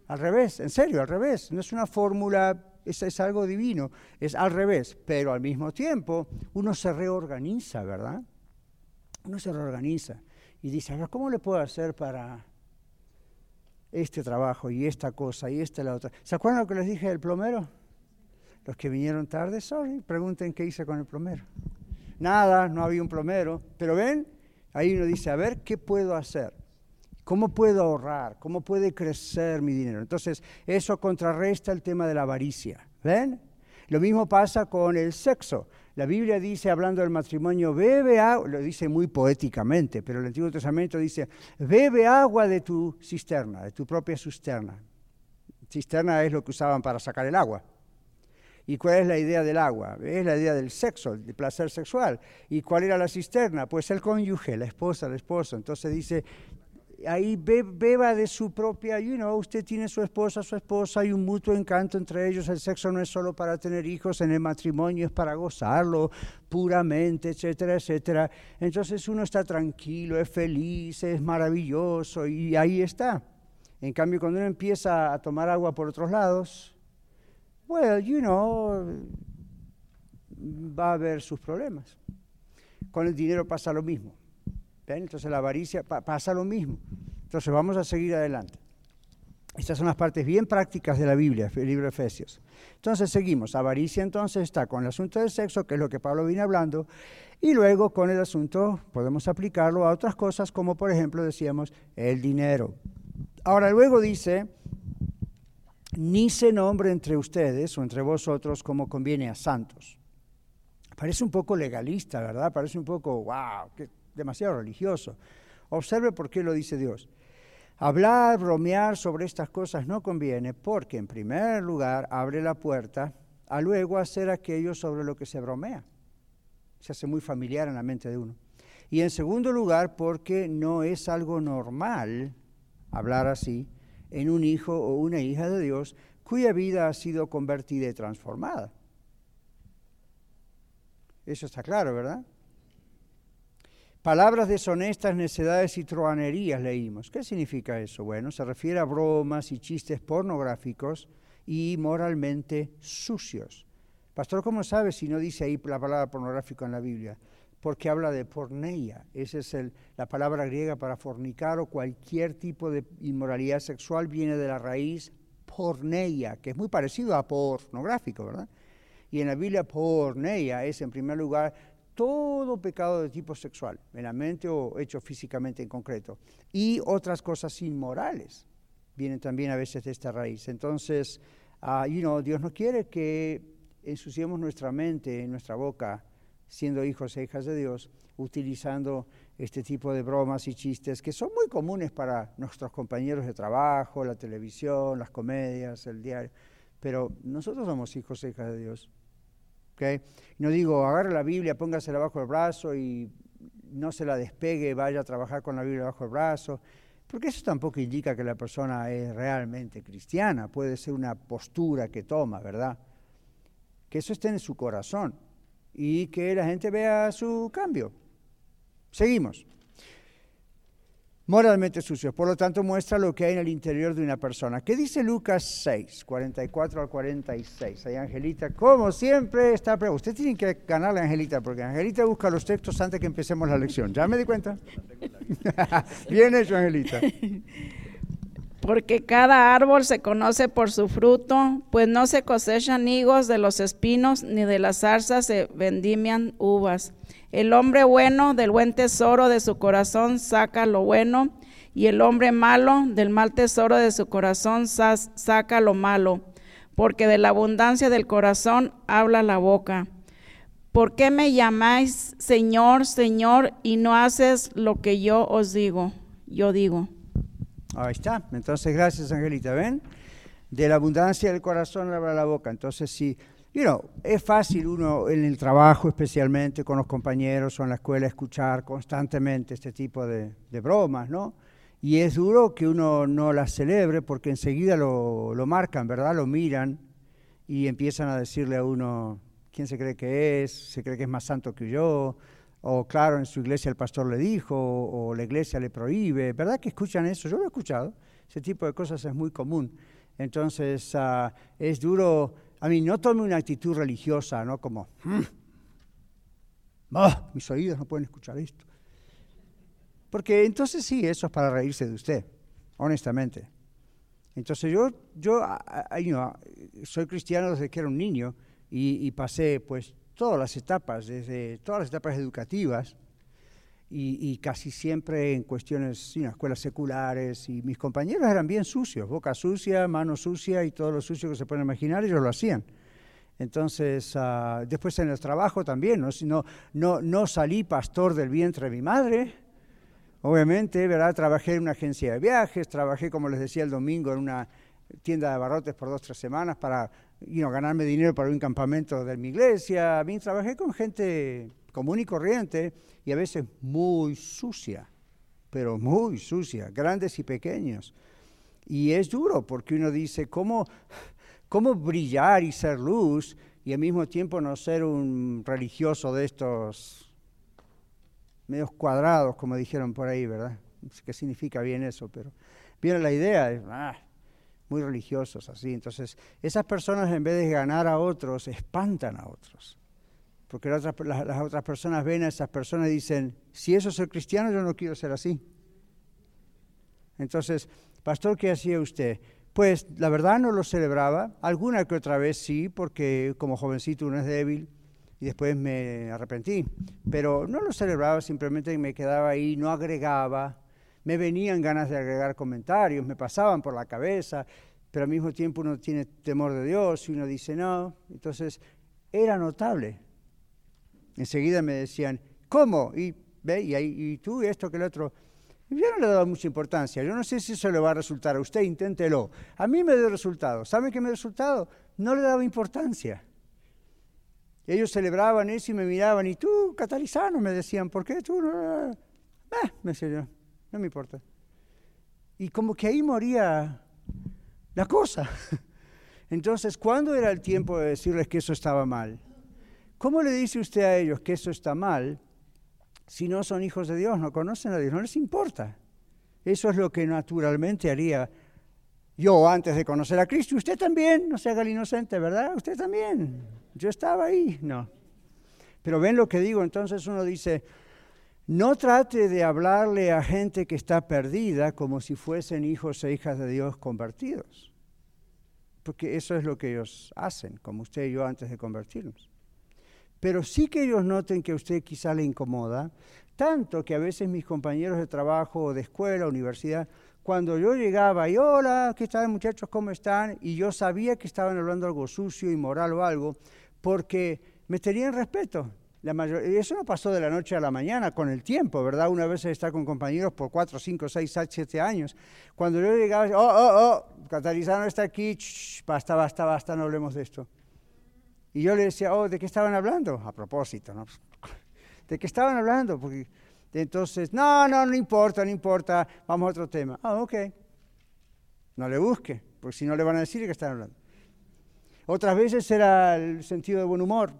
Al revés, en serio, al revés. No es una fórmula, es, es algo divino, es al revés, pero al mismo tiempo uno se reorganiza, ¿verdad? Uno se reorganiza y dice, a ¿cómo le puedo hacer para este trabajo y esta cosa y esta la otra? ¿Se acuerdan lo que les dije del plomero? Los que vinieron tarde, sorry, pregunten qué hice con el plomero. Nada, no había un plomero, pero ven, ahí uno dice, a ver, ¿qué puedo hacer? ¿Cómo puedo ahorrar? ¿Cómo puede crecer mi dinero? Entonces, eso contrarresta el tema de la avaricia. ¿Ven? Lo mismo pasa con el sexo. La Biblia dice, hablando del matrimonio, bebe agua, lo dice muy poéticamente, pero el Antiguo Testamento dice, bebe agua de tu cisterna, de tu propia cisterna. Cisterna es lo que usaban para sacar el agua. ¿Y cuál es la idea del agua? Es la idea del sexo, del placer sexual. ¿Y cuál era la cisterna? Pues el cónyuge, la esposa, el esposo. Entonces dice, ahí beba de su propia, you know, usted tiene su esposa, su esposa, hay un mutuo encanto entre ellos, el sexo no es solo para tener hijos, en el matrimonio es para gozarlo puramente, etcétera, etcétera. Entonces uno está tranquilo, es feliz, es maravilloso y ahí está. En cambio, cuando uno empieza a tomar agua por otros lados, well, you know, va a haber sus problemas. Con el dinero pasa lo mismo. Entonces la avaricia pasa lo mismo. Entonces vamos a seguir adelante. Estas son las partes bien prácticas de la Biblia, el libro de Efesios. Entonces seguimos. Avaricia entonces está con el asunto del sexo, que es lo que Pablo viene hablando, y luego con el asunto podemos aplicarlo a otras cosas, como por ejemplo decíamos el dinero. Ahora luego dice, ni se nombre entre ustedes o entre vosotros como conviene a santos. Parece un poco legalista, ¿verdad? Parece un poco, wow, qué demasiado religioso. Observe por qué lo dice Dios. Hablar, bromear sobre estas cosas no conviene porque, en primer lugar, abre la puerta a luego hacer aquello sobre lo que se bromea. Se hace muy familiar en la mente de uno. Y en segundo lugar, porque no es algo normal hablar así en un hijo o una hija de Dios cuya vida ha sido convertida y transformada. Eso está claro, ¿verdad? Palabras deshonestas, necedades y truanerías leímos. ¿Qué significa eso? Bueno, se refiere a bromas y chistes pornográficos y moralmente sucios. Pastor, ¿cómo sabe si no dice ahí la palabra pornográfico en la Biblia? Porque habla de porneia. Esa es la palabra griega para fornicar o cualquier tipo de inmoralidad sexual viene de la raíz porneia, que es muy parecido a pornográfico, ¿verdad? Y en la Biblia porneia es en primer lugar todo pecado de tipo sexual, en la mente o hecho físicamente en concreto, y otras cosas inmorales vienen también a veces de esta raíz. Entonces, uh, you know, Dios no quiere que ensuciemos nuestra mente, nuestra boca, siendo hijos e hijas de Dios, utilizando este tipo de bromas y chistes que son muy comunes para nuestros compañeros de trabajo, la televisión, las comedias, el diario, pero nosotros somos hijos e hijas de Dios. No digo, agarre la Biblia, póngasela bajo el brazo y no se la despegue, vaya a trabajar con la Biblia bajo el brazo, porque eso tampoco indica que la persona es realmente cristiana, puede ser una postura que toma, ¿verdad? Que eso esté en su corazón y que la gente vea su cambio. Seguimos. Moralmente sucios. Por lo tanto, muestra lo que hay en el interior de una persona. ¿Qué dice Lucas 6, 44 al 46? Ahí Angelita, como siempre, está... Pero usted tiene que ganarle a Angelita, porque Angelita busca los textos antes que empecemos la lección. ¿Ya me di cuenta? Bien hecho, Angelita. Porque cada árbol se conoce por su fruto, pues no se cosechan higos de los espinos, ni de las zarzas se vendimian uvas. El hombre bueno del buen tesoro de su corazón saca lo bueno, y el hombre malo del mal tesoro de su corazón saca lo malo, porque de la abundancia del corazón habla la boca. ¿Por qué me llamáis Señor, Señor, y no haces lo que yo os digo? Yo digo. Ahí está. Entonces, gracias, Angelita. ¿Ven? De la abundancia del corazón habla la boca. Entonces, sí. You know, es fácil uno en el trabajo, especialmente con los compañeros o en la escuela, escuchar constantemente este tipo de, bromas, ¿no? Y es duro que uno no las celebre porque enseguida lo, lo, marcan, ¿verdad? Lo miran y empiezan a decirle a uno quién se cree que es, se cree que es más santo que yo, o claro, en su iglesia el pastor le dijo, o la iglesia le prohíbe. ¿Verdad que escuchan eso? Yo lo he escuchado. Ese tipo de cosas es muy común. Entonces, ah, es duro. A mí, no tome una actitud religiosa, ¿no? Como, mm, mis oídos no pueden escuchar esto. Porque entonces sí, eso es para reírse de usted, honestamente. Entonces yo, yo soy cristiano desde que era un niño y pasé pues todas las etapas, desde todas las etapas educativas y, casi siempre en cuestiones, en escuelas seculares y mis compañeros eran bien sucios, boca sucia, mano sucia y todo lo sucio que se pueden imaginar, ellos lo hacían. Entonces, ah, después en el trabajo también, ¿no? No, no, no salí pastor del vientre de mi madre, obviamente, ¿verdad? Trabajé en una agencia de viajes, trabajé, como les decía el domingo, en una tienda de barrotes por dos, tres semanas para ganarme dinero para un campamento de mi iglesia. A trabajé con gente común y corriente y a veces muy sucia, pero muy sucia, grandes y pequeños. Y es duro porque uno dice, ¿cómo, cómo brillar y ser luz y al mismo tiempo no ser un religioso de estos medios cuadrados, como dijeron por ahí, ¿verdad? ¿Qué significa bien eso? Pero viene la idea, ah, muy religiosos así. Entonces, esas personas en vez de ganar a otros, espantan a otros. Porque las otras, las, otras personas ven a esas personas y dicen, si eso es ser cristiano, yo no quiero ser así. Entonces, pastor, ¿qué hacía usted? Pues la verdad no lo celebraba, alguna que otra vez sí, porque como jovencito uno es débil y después me arrepentí, pero no lo celebraba, simplemente me quedaba ahí, no agregaba, me venían ganas de agregar comentarios, me pasaban por la cabeza, pero al mismo tiempo uno tiene temor de Dios y uno dice no. Entonces era notable. Enseguida me decían, ¿cómo? Y, ve, y, tú, esto, que el otro. yo no le daba mucha importancia. Yo no sé si eso le va a resultar a usted, inténtelo. A mí me dio resultado. ¿Sabe qué me dio resultado? No le daba importancia. Ellos celebraban eso y me miraban, y tú, catalizano, me decían, ¿por qué tú no? Ah, me decía yo no me importa. Y como que ahí moría la cosa. Entonces, ¿cuándo era el tiempo de decirles que eso estaba mal? ¿Cómo le dice usted a ellos que eso está mal si no son hijos de Dios, no conocen a Dios, no les importa? Eso es lo que naturalmente haría yo antes de conocer a Cristo. Usted también, no se haga el inocente, ¿verdad? Usted también. Yo estaba ahí, no. Pero ven lo que digo, entonces uno dice, no trate de hablarle a gente que está perdida como si fuesen hijos e hijas de Dios convertidos, porque eso es lo que ellos hacen, como usted y yo antes de convertirnos. Pero sí que ellos noten que a usted quizá le incomoda, tanto que a veces mis compañeros de trabajo, de escuela, universidad, cuando yo llegaba y hola, ¿qué tal muchachos? ¿Cómo están? Y yo sabía que estaban hablando algo sucio, inmoral o algo, porque me tenían respeto. La eso no pasó de la noche a la mañana, con el tiempo, ¿verdad? Una vez está con compañeros por 4, 5, 6, 7 años. Cuando yo llegaba, oh, oh, oh, Catalizano está aquí, basta, basta, basta, no hablemos de esto. Y yo le decía, oh, ¿de qué estaban hablando? A propósito, ¿no? ¿De qué estaban hablando? Porque entonces, no, no, no importa, no importa, vamos a otro tema. Ah, ok. No le busque, porque si no le van a decir de qué están hablando. Otras veces era el sentido de buen humor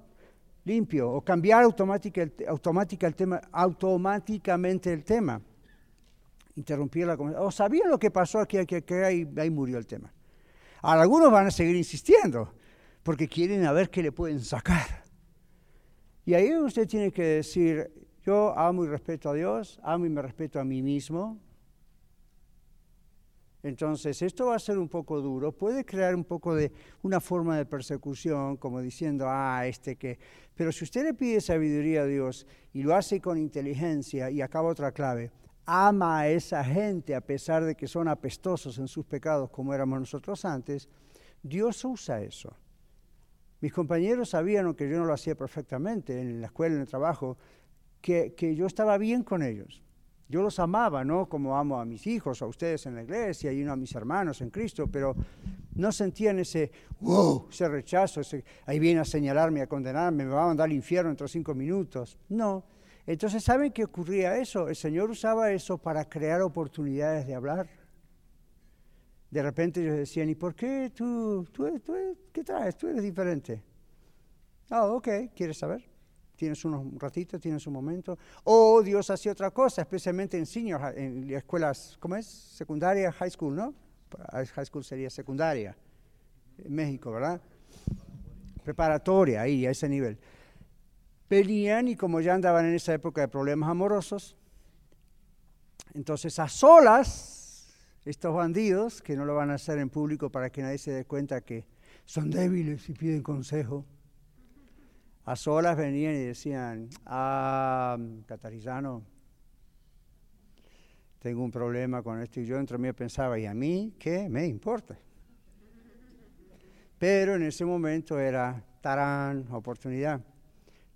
limpio o cambiar automática, automática el tema, automáticamente el tema. interrumpir la conversación. O sabían lo que pasó aquí, aquí, aquí, ahí, ahí murió el tema. Algunos van a seguir insistiendo porque quieren a ver qué le pueden sacar. Y ahí usted tiene que decir, yo amo y respeto a Dios, amo y me respeto a mí mismo. Entonces, esto va a ser un poco duro, puede crear un poco de una forma de persecución, como diciendo, ah, este que... Pero si usted le pide sabiduría a Dios y lo hace con inteligencia, y acaba otra clave, ama a esa gente a pesar de que son apestosos en sus pecados como éramos nosotros antes, Dios usa eso. Mis compañeros sabían, que yo no lo hacía perfectamente en la escuela, en el trabajo, que, que yo estaba bien con ellos. Yo los amaba, ¿no? Como amo a mis hijos, a ustedes en la iglesia y a mis hermanos en Cristo, pero no sentían ese, wow, ese rechazo, ese, ahí viene a señalarme, a condenarme, me va a mandar al infierno dentro de cinco minutos. No, entonces, ¿saben qué ocurría eso? El Señor usaba eso para crear oportunidades de hablar. De repente ellos decían, ¿y por qué tú, tú, tú qué traes? Tú eres diferente. Ah, oh, ok, ¿quieres saber? Tienes un ratito, tienes un momento. O Dios hacía otra cosa, especialmente en senior, en escuelas, ¿cómo es? Secundaria, high school, ¿no? High school sería secundaria, en México, ¿verdad? Preparatoria, ahí, a ese nivel venían y como ya andaban en esa época de problemas amorosos, entonces a solas, estos bandidos, que no lo van a hacer en público para que nadie se dé cuenta que son débiles y piden consejo, a solas venían y decían, ah, Catarizano, tengo un problema con esto. Y yo entre mí pensaba, ¿y a mí qué me importa? Pero en ese momento era, tarán, oportunidad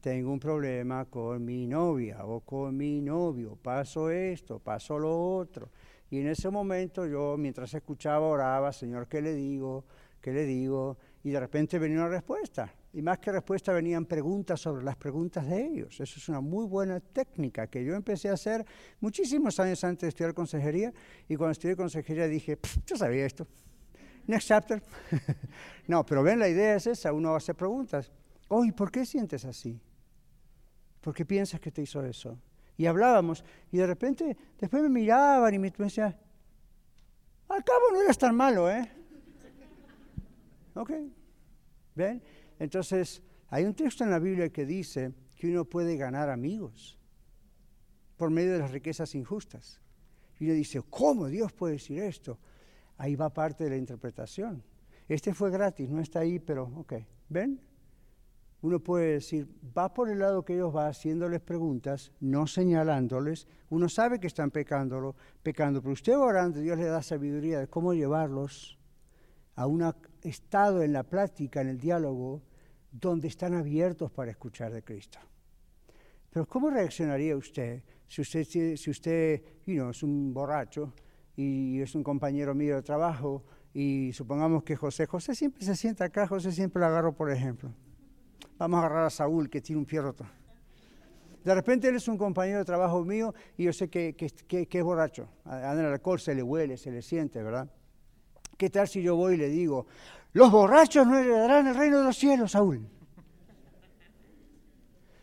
tengo un problema con mi novia o con mi novio, paso esto, paso lo otro. Y en ese momento yo, mientras escuchaba, oraba, Señor, ¿qué le digo? ¿Qué le digo? Y de repente venía una respuesta. Y más que respuesta venían preguntas sobre las preguntas de ellos. Eso es una muy buena técnica que yo empecé a hacer muchísimos años antes de estudiar consejería. Y cuando estudié consejería dije, yo sabía esto. Next chapter. no, pero ven, la idea es esa, uno hace preguntas. Oh, ¿y por qué sientes así? ¿Por qué piensas que te hizo eso? Y hablábamos, y de repente después me miraban y me, decían, al cabo no eres tan malo, ¿eh? Ok, ¿ven? Entonces, hay un texto en la Biblia que dice que uno puede ganar amigos por medio de las riquezas injustas. Y uno dice, ¿cómo Dios puede decir esto? Ahí va parte de la interpretación. Este fue gratis, no está ahí, pero ok, ¿ven? uno puede decir, va por el lado que ellos va haciéndoles preguntas, no señalándoles, uno sabe que están pecándolo, pecando, pero usted orando, Dios le da sabiduría de cómo llevarlos a un estado en la plática, en el diálogo, donde están abiertos para escuchar de Cristo. Pero ¿cómo reaccionaría usted si usted, si usted es un borracho y es un compañero mío de trabajo y supongamos que José, José siempre se sienta acá, José siempre lo agarro por ejemplo. Vamos a agarrar a Saúl, que tiene un pie roto. De repente él es un compañero de trabajo mío y yo sé que, que, es borracho. Anda en alcohol, se le huele, se le siente, ¿verdad? ¿Qué tal si yo voy y le digo, los borrachos no heredarán el reino de los cielos, Saúl?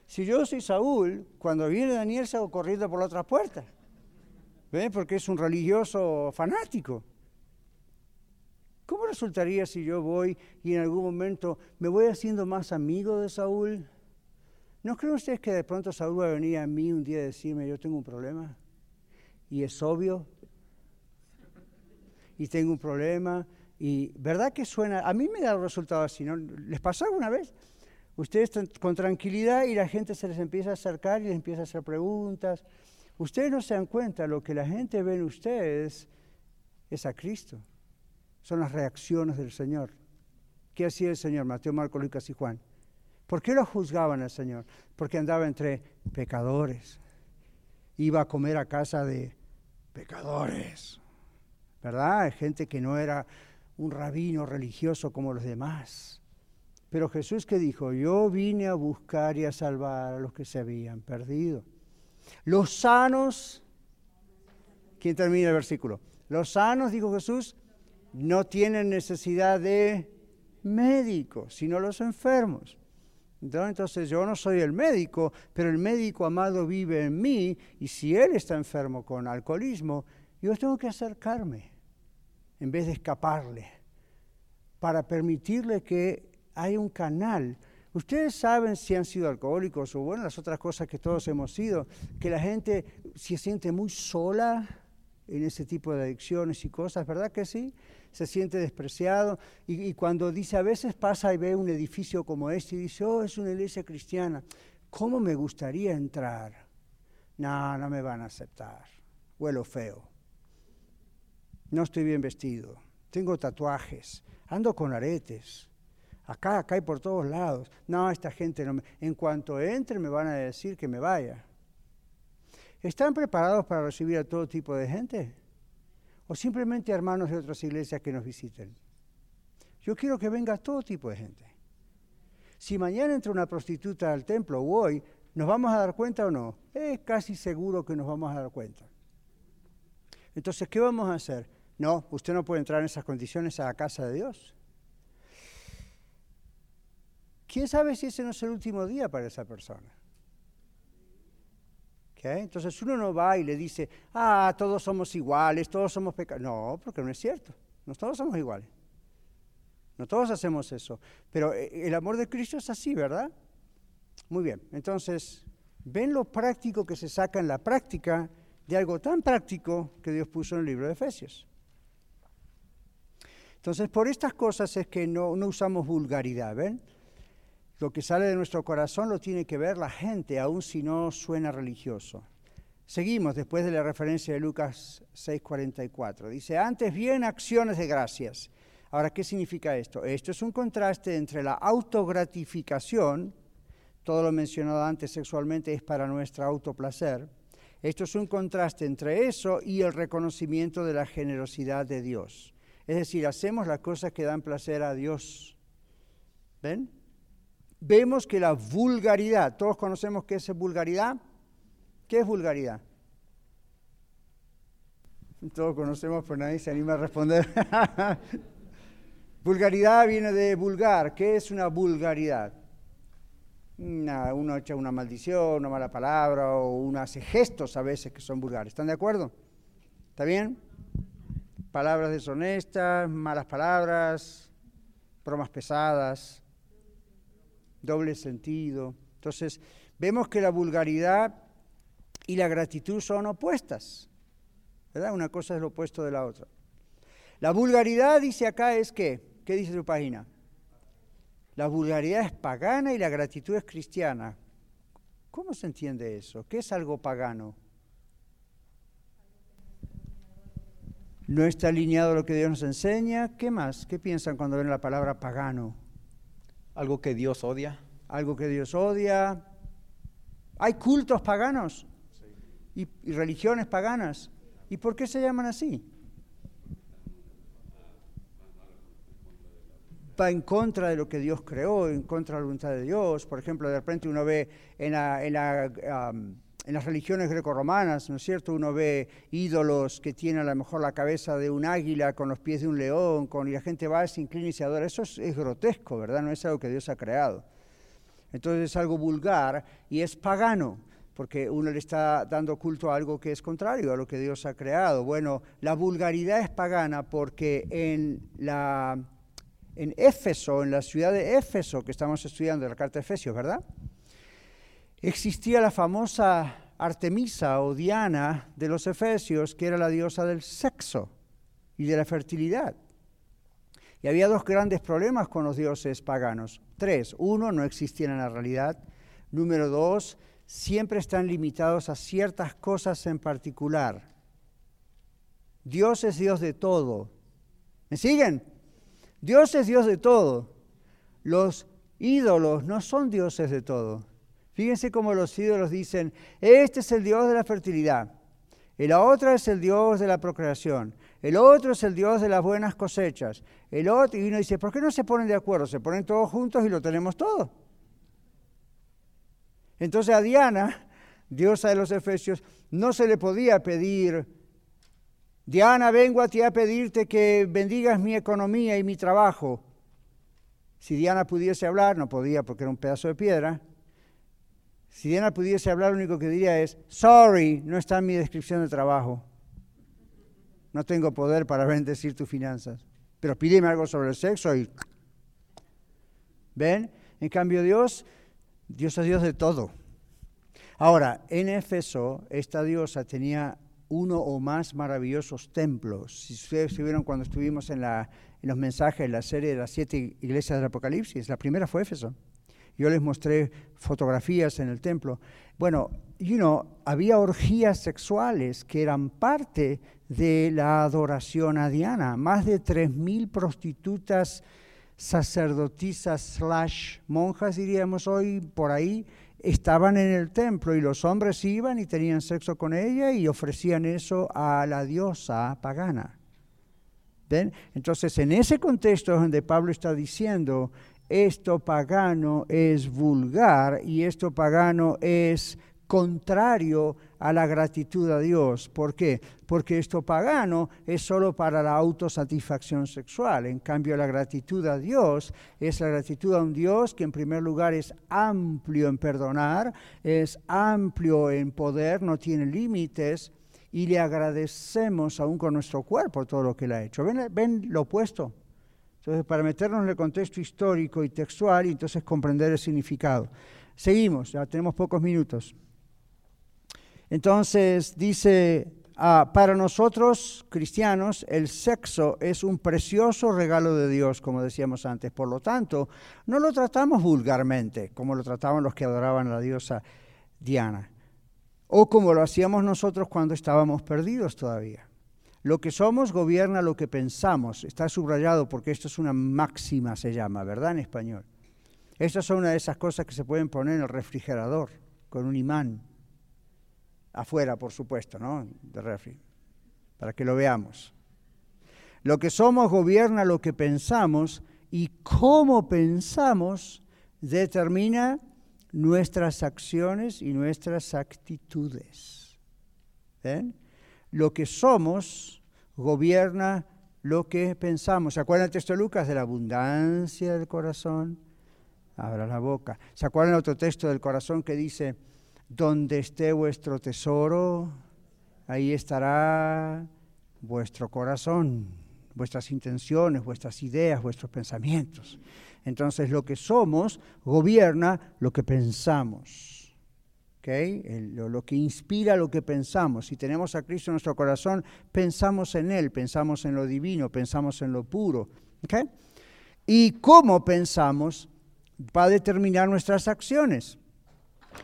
Si yo soy Saúl, cuando viene Daniel salgo corriendo por la otra puerta. ¿Ven? Porque es un religioso fanático. ¿Cómo resultaría si yo voy y en algún momento me voy haciendo más amigo de Saúl? ¿No creen ustedes que de pronto Saúl va a venir a mí un día a decirme, yo tengo un problema? Y es obvio. Y tengo un problema. Y verdad que suena, a mí me da resultado así, ¿no? ¿Les pasó alguna vez? Ustedes están con tranquilidad y la gente se les empieza a acercar y les empieza a hacer preguntas. Ustedes no se dan cuenta, lo que la gente ve en ustedes es a Cristo son las reacciones del Señor. ¿Qué hacía el Señor? Mateo, Marcos, Lucas y Juan. ¿Por qué lo juzgaban al Señor? Porque andaba entre pecadores. Iba a comer a casa de pecadores. ¿Verdad? Gente que no era un rabino religioso como los demás. Pero Jesús que dijo, yo vine a buscar y a salvar a los que se habían perdido. Los sanos, ¿quién termina el versículo? Los sanos, dijo Jesús, no tienen necesidad de médicos, sino los enfermos. Entonces yo no soy el médico, pero el médico amado vive en mí y si él está enfermo con alcoholismo, Yo tengo que acercarme en vez de escaparle para permitirle que haya un canal. Ustedes saben si han sido alcohólicos o bueno, las otras cosas que todos hemos sido, que la gente se siente muy sola en ese tipo de adicciones y cosas, ¿verdad que sí? Se siente despreciado y, y cuando dice, a veces pasa y ve un edificio como este y dice, oh, es una iglesia cristiana, ¿cómo me gustaría entrar? No, no me van a aceptar, huelo feo, no estoy bien vestido, tengo tatuajes, ando con aretes, acá, acá y por todos lados. No, esta gente no me... En cuanto entre me van a decir que me vaya. ¿Están preparados para recibir a todo tipo de gente? ¿O simplemente hermanos de otras iglesias que nos visiten? Yo quiero que venga todo tipo de gente. Si mañana entra una prostituta al templo o hoy, ¿nos vamos a dar cuenta o no? Es casi seguro que nos vamos a dar cuenta. Entonces, ¿qué vamos a hacer? No, usted no puede entrar en esas condiciones a la casa de Dios. ¿Quién sabe si ese no es el último día para esa persona? Entonces uno no va y le dice, ah, todos somos iguales, todos somos pecadores. No, porque no es cierto. No todos somos iguales. No todos hacemos eso. Pero eh, el amor de Cristo es así, ¿verdad? Muy bien. Entonces, ven lo práctico que se saca en la práctica de algo tan práctico que Dios puso en el libro de Efesios. Entonces, por estas cosas es que no, usamos vulgaridad, ¿ven? Lo que sale de nuestro corazón lo tiene que ver la gente, aun si no suena religioso. Seguimos después de la referencia de Lucas 6:44. Dice, antes bien acciones de gracias. Ahora, ¿qué significa esto? Esto es un contraste entre la autogratificación, todo lo mencionado antes sexualmente es para nuestro autoplacer. Esto es un contraste entre eso y el reconocimiento de la generosidad de Dios. Es decir, hacemos las cosas que dan placer a Dios. ¿Ven? vemos que la vulgaridad, todos conocemos qué es vulgaridad. ¿Qué es vulgaridad? Todos conocemos, pero nadie se anima a responder. vulgaridad viene de vulgar. ¿Qué es una vulgaridad? uno echa una maldición, una mala palabra, o uno hace gestos a veces que son vulgares. ¿Están de acuerdo? ¿Está bien? Palabras deshonestas, malas palabras, bromas pesadas, doble sentido. Entonces, vemos que la vulgaridad y la gratitud son opuestas. ¿Verdad? Una cosa es lo opuesto de la otra. La vulgaridad, dice acá, es que, ¿qué dice su página? La vulgaridad es pagana y la gratitud es cristiana. ¿Cómo se entiende eso? ¿Qué es algo pagano? No está alineado a lo que Dios nos enseña. ¿Qué más? ¿Qué piensan cuando ven la palabra pagano? Algo que Dios odia. Algo que Dios odia. Hay cultos paganos y, religiones paganas. ¿Y por qué se llaman así? va en contra de lo que Dios creó, en contra de la voluntad de Dios. Por ejemplo, de repente uno ve en la, en la en las religiones grecorromanas, ¿no es cierto? Uno ve ídolos que tienen a lo mejor la cabeza de un águila con los pies de un león, y la gente va, se inclina y se adora. Eso es, es grotesco, ¿verdad? No es algo que Dios ha creado. Entonces es algo vulgar y es pagano, porque uno le está dando culto a algo que es contrario a lo que Dios ha creado. Bueno, la vulgaridad es pagana porque en la en Éfeso, en la ciudad de Éfeso, que estamos estudiando la carta de Efesios, ¿verdad? Existía la famosa Artemisa o Diana de los Efesios, que era la diosa del sexo y de la fertilidad. Y había dos grandes problemas con los dioses paganos. Tres. Uno, no existían en la realidad. Número dos, siempre están limitados a ciertas cosas en particular. Dios es Dios de todo. ¿Me siguen? Dios es Dios de todo. Los ídolos no son dioses de todo. Fíjense cómo los ídolos dicen, este es el Dios de la fertilidad, y la otra es el Dios de la procreación, el otro es el Dios de las buenas cosechas, el otro, y uno dice, ¿por qué no se ponen de acuerdo? Se ponen todos juntos y lo tenemos todo. Entonces a Diana, diosa de los Efesios, no se le podía pedir, Diana, vengo a ti a pedirte que bendigas mi economía y mi trabajo. Si Diana pudiese hablar, no podía porque era un pedazo de piedra, si Diana pudiese hablar, lo único que diría es, sorry, no está en mi descripción de trabajo. no tengo poder para bendecir tus finanzas. Pero pídeme algo sobre el sexo y... ¿Ven? En cambio Dios, Dios es Dios de todo. Ahora, en Éfeso, esta diosa tenía uno o más maravillosos templos. Si ustedes estuvieron cuando estuvimos en, la, en los mensajes, en la serie de las siete iglesias del Apocalipsis, la primera fue Éfeso. Yo les mostré fotografías en el templo. Bueno, you know, había orgías sexuales que eran parte de la adoración a Diana. Más de 3.000 prostitutas sacerdotisas slash monjas, diríamos hoy, por ahí, estaban en el templo y los hombres iban y tenían sexo con ella y ofrecían eso a la diosa pagana. Entonces, en ese contexto donde Pablo está diciendo, esto pagano es vulgar y esto pagano es contrario a la gratitud a Dios. ¿Por qué? Porque esto pagano es solo para la autosatisfacción sexual. En cambio, la gratitud a Dios es la gratitud a un Dios que en primer lugar es amplio en perdonar, es amplio en poder, no tiene límites y le agradecemos aún con nuestro cuerpo todo lo que él ha hecho. ¿Ven, ven lo opuesto? Entonces, para meternos en el contexto histórico y textual y entonces comprender el significado. Seguimos, ya tenemos pocos minutos. Entonces dice, ah, para nosotros cristianos el sexo es un precioso regalo de Dios, como decíamos antes. Por lo tanto, no lo tratamos vulgarmente, como lo trataban los que adoraban a la diosa Diana, o como lo hacíamos nosotros cuando estábamos perdidos todavía. Lo que somos gobierna lo que pensamos. Está subrayado porque esto es una máxima, se llama, ¿verdad? En español. Estas son una de esas cosas que se pueden poner en el refrigerador con un imán afuera, por supuesto, ¿no? De refri, para que lo veamos. Lo que somos gobierna lo que pensamos y cómo pensamos determina nuestras acciones y nuestras actitudes. ¿Ven? Lo que somos gobierna lo que pensamos. ¿Se acuerdan el texto de Lucas de la abundancia del corazón? Abra la boca. ¿Se acuerdan el otro texto del corazón que dice, donde esté vuestro tesoro, ahí estará vuestro corazón, vuestras intenciones, vuestras ideas, vuestros pensamientos. Entonces lo que somos gobierna lo que pensamos. Lo, que inspira lo que pensamos. Si tenemos a Cristo en nuestro corazón, pensamos en Él, pensamos en lo divino, pensamos en lo puro. Y cómo pensamos va a determinar nuestras acciones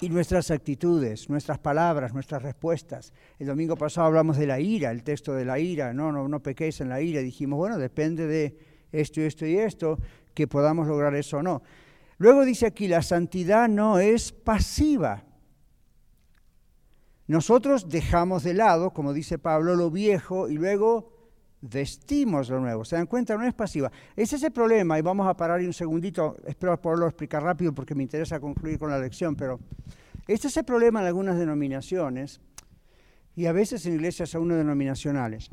y nuestras actitudes, nuestras palabras, nuestras respuestas. El domingo pasado hablamos de la ira, el texto de la ira, no, no, no pequéis en la ira. Dijimos, bueno, depende de esto y esto y esto, que podamos lograr eso o no. Luego dice aquí, la santidad no es pasiva. Nosotros dejamos de lado, como dice Pablo, lo viejo y luego vestimos lo nuevo. ¿Se dan cuenta? No es pasiva. Ese es el problema y vamos a parar un segundito. Espero poderlo explicar rápido porque me interesa concluir con la lección, pero este es el problema en algunas denominaciones y a veces en iglesias aún no denominacionales.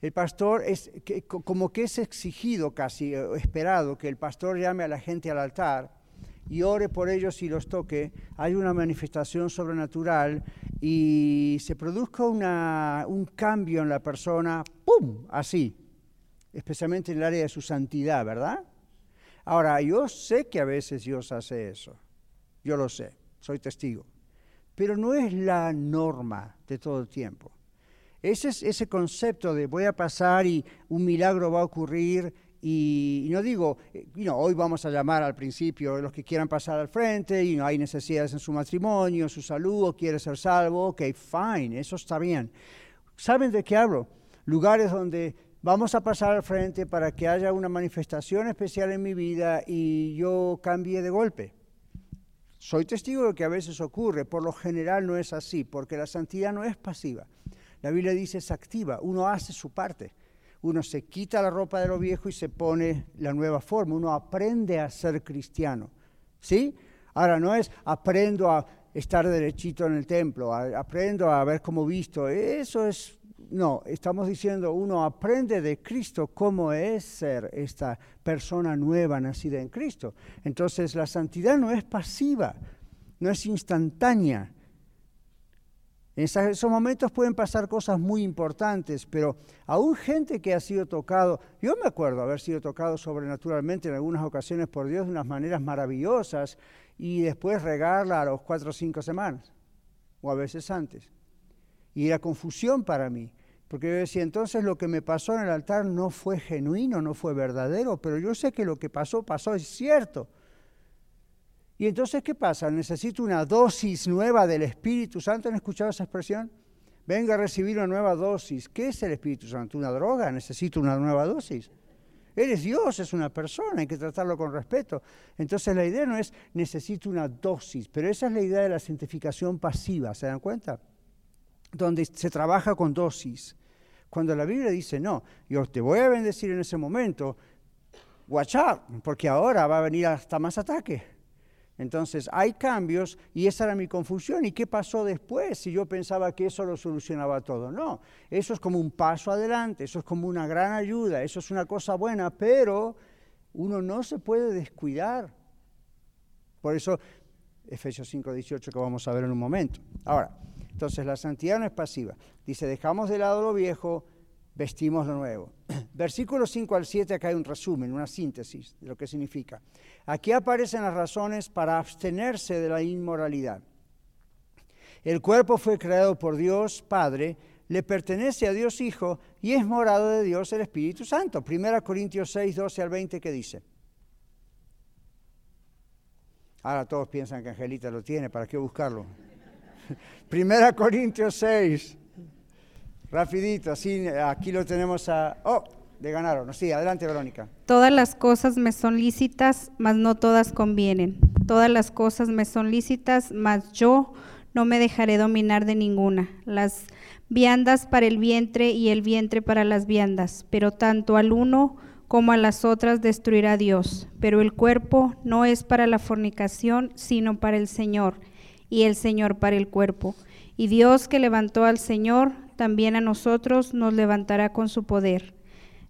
El pastor es como que es exigido casi, esperado, que el pastor llame a la gente al altar y ore por ellos y los toque, hay una manifestación sobrenatural y se produzca un cambio en la persona, ¡pum! Así, especialmente en el área de su santidad, ¿verdad? Ahora, yo sé que a veces Dios hace eso, yo lo sé, soy testigo, pero no es la norma de todo el tiempo. Ese, es, ese concepto de voy a pasar y un milagro va a ocurrir y, no digo, eh, hoy vamos a llamar al principio los que quieran pasar al frente y no hay necesidades en su matrimonio, su salud, o quiere ser salvo, ok, fine, eso está bien. ¿Saben de qué hablo? Lugares donde vamos a pasar al frente para que haya una manifestación especial en mi vida y yo cambie de golpe. Soy testigo de que a veces ocurre, por lo general no es así, porque la santidad no es pasiva. La Biblia dice es activa, uno hace su parte uno se quita la ropa de lo viejo y se pone la nueva forma, uno aprende a ser cristiano. ¿Sí? Ahora no es aprendo a estar derechito en el templo, aprendo a ver cómo visto, eso es no, estamos diciendo, uno aprende de Cristo cómo es ser esta persona nueva nacida en Cristo. Entonces la santidad no es pasiva, no es instantánea, En esos momentos pueden pasar cosas muy importantes, pero aún gente que ha sido tocado, yo me acuerdo haber sido tocado sobrenaturalmente en algunas ocasiones por Dios de unas maneras maravillosas y después regarla a los cuatro o cinco semanas, o a veces antes. Y era confusión para mí, porque yo decía, entonces lo que me pasó en el altar no fue genuino, no fue verdadero, pero yo sé que lo que pasó, pasó, es cierto. Y entonces, ¿qué pasa? Necesito una dosis nueva del Espíritu Santo. ¿Han escuchado esa expresión? Venga a recibir una nueva dosis. ¿Qué es el Espíritu Santo? ¿Una droga? Necesito una nueva dosis. Él es Dios, es una persona, hay que tratarlo con respeto. Entonces la idea no es necesito una dosis, pero esa es la idea de la cientificación pasiva, ¿se dan cuenta? Donde se trabaja con dosis. Cuando la Biblia dice, no, yo te voy a bendecir en ese momento, watch out, porque ahora va a venir hasta más ataque. Entonces hay cambios y esa era mi confusión. ¿Y qué pasó después si yo pensaba que eso lo solucionaba todo? No, eso es como un paso adelante, eso es como una gran ayuda, eso es una cosa buena, pero uno no se puede descuidar. Por eso Efesios 5:18 que vamos a ver en un momento. Ahora, entonces la santidad no es pasiva. Dice, dejamos de lado lo viejo, vestimos lo nuevo. Versículo 5 al 7, acá hay un resumen, una síntesis de lo que significa. Aquí aparecen las razones para abstenerse de la inmoralidad. El cuerpo fue creado por Dios Padre, le pertenece a Dios Hijo y es morado de Dios el Espíritu Santo. 1 Corintios 6, 12 al 20, ¿qué dice? Ahora todos piensan que Angelita lo tiene, ¿para qué buscarlo? 1 Corintios 6, rapidito, aquí lo tenemos a... Oh, le ganaron. Sí, adelante Verónica. Todas las cosas me son lícitas, mas no todas convienen. Todas las cosas me son lícitas, mas yo no me dejaré dominar de ninguna. Las viandas para el vientre y el vientre para las viandas, pero tanto al uno como a las otras destruirá Dios. Pero el cuerpo no es para la fornicación, sino para el Señor, y el Señor para el cuerpo. Y Dios que levantó al Señor, también a nosotros nos levantará con su poder.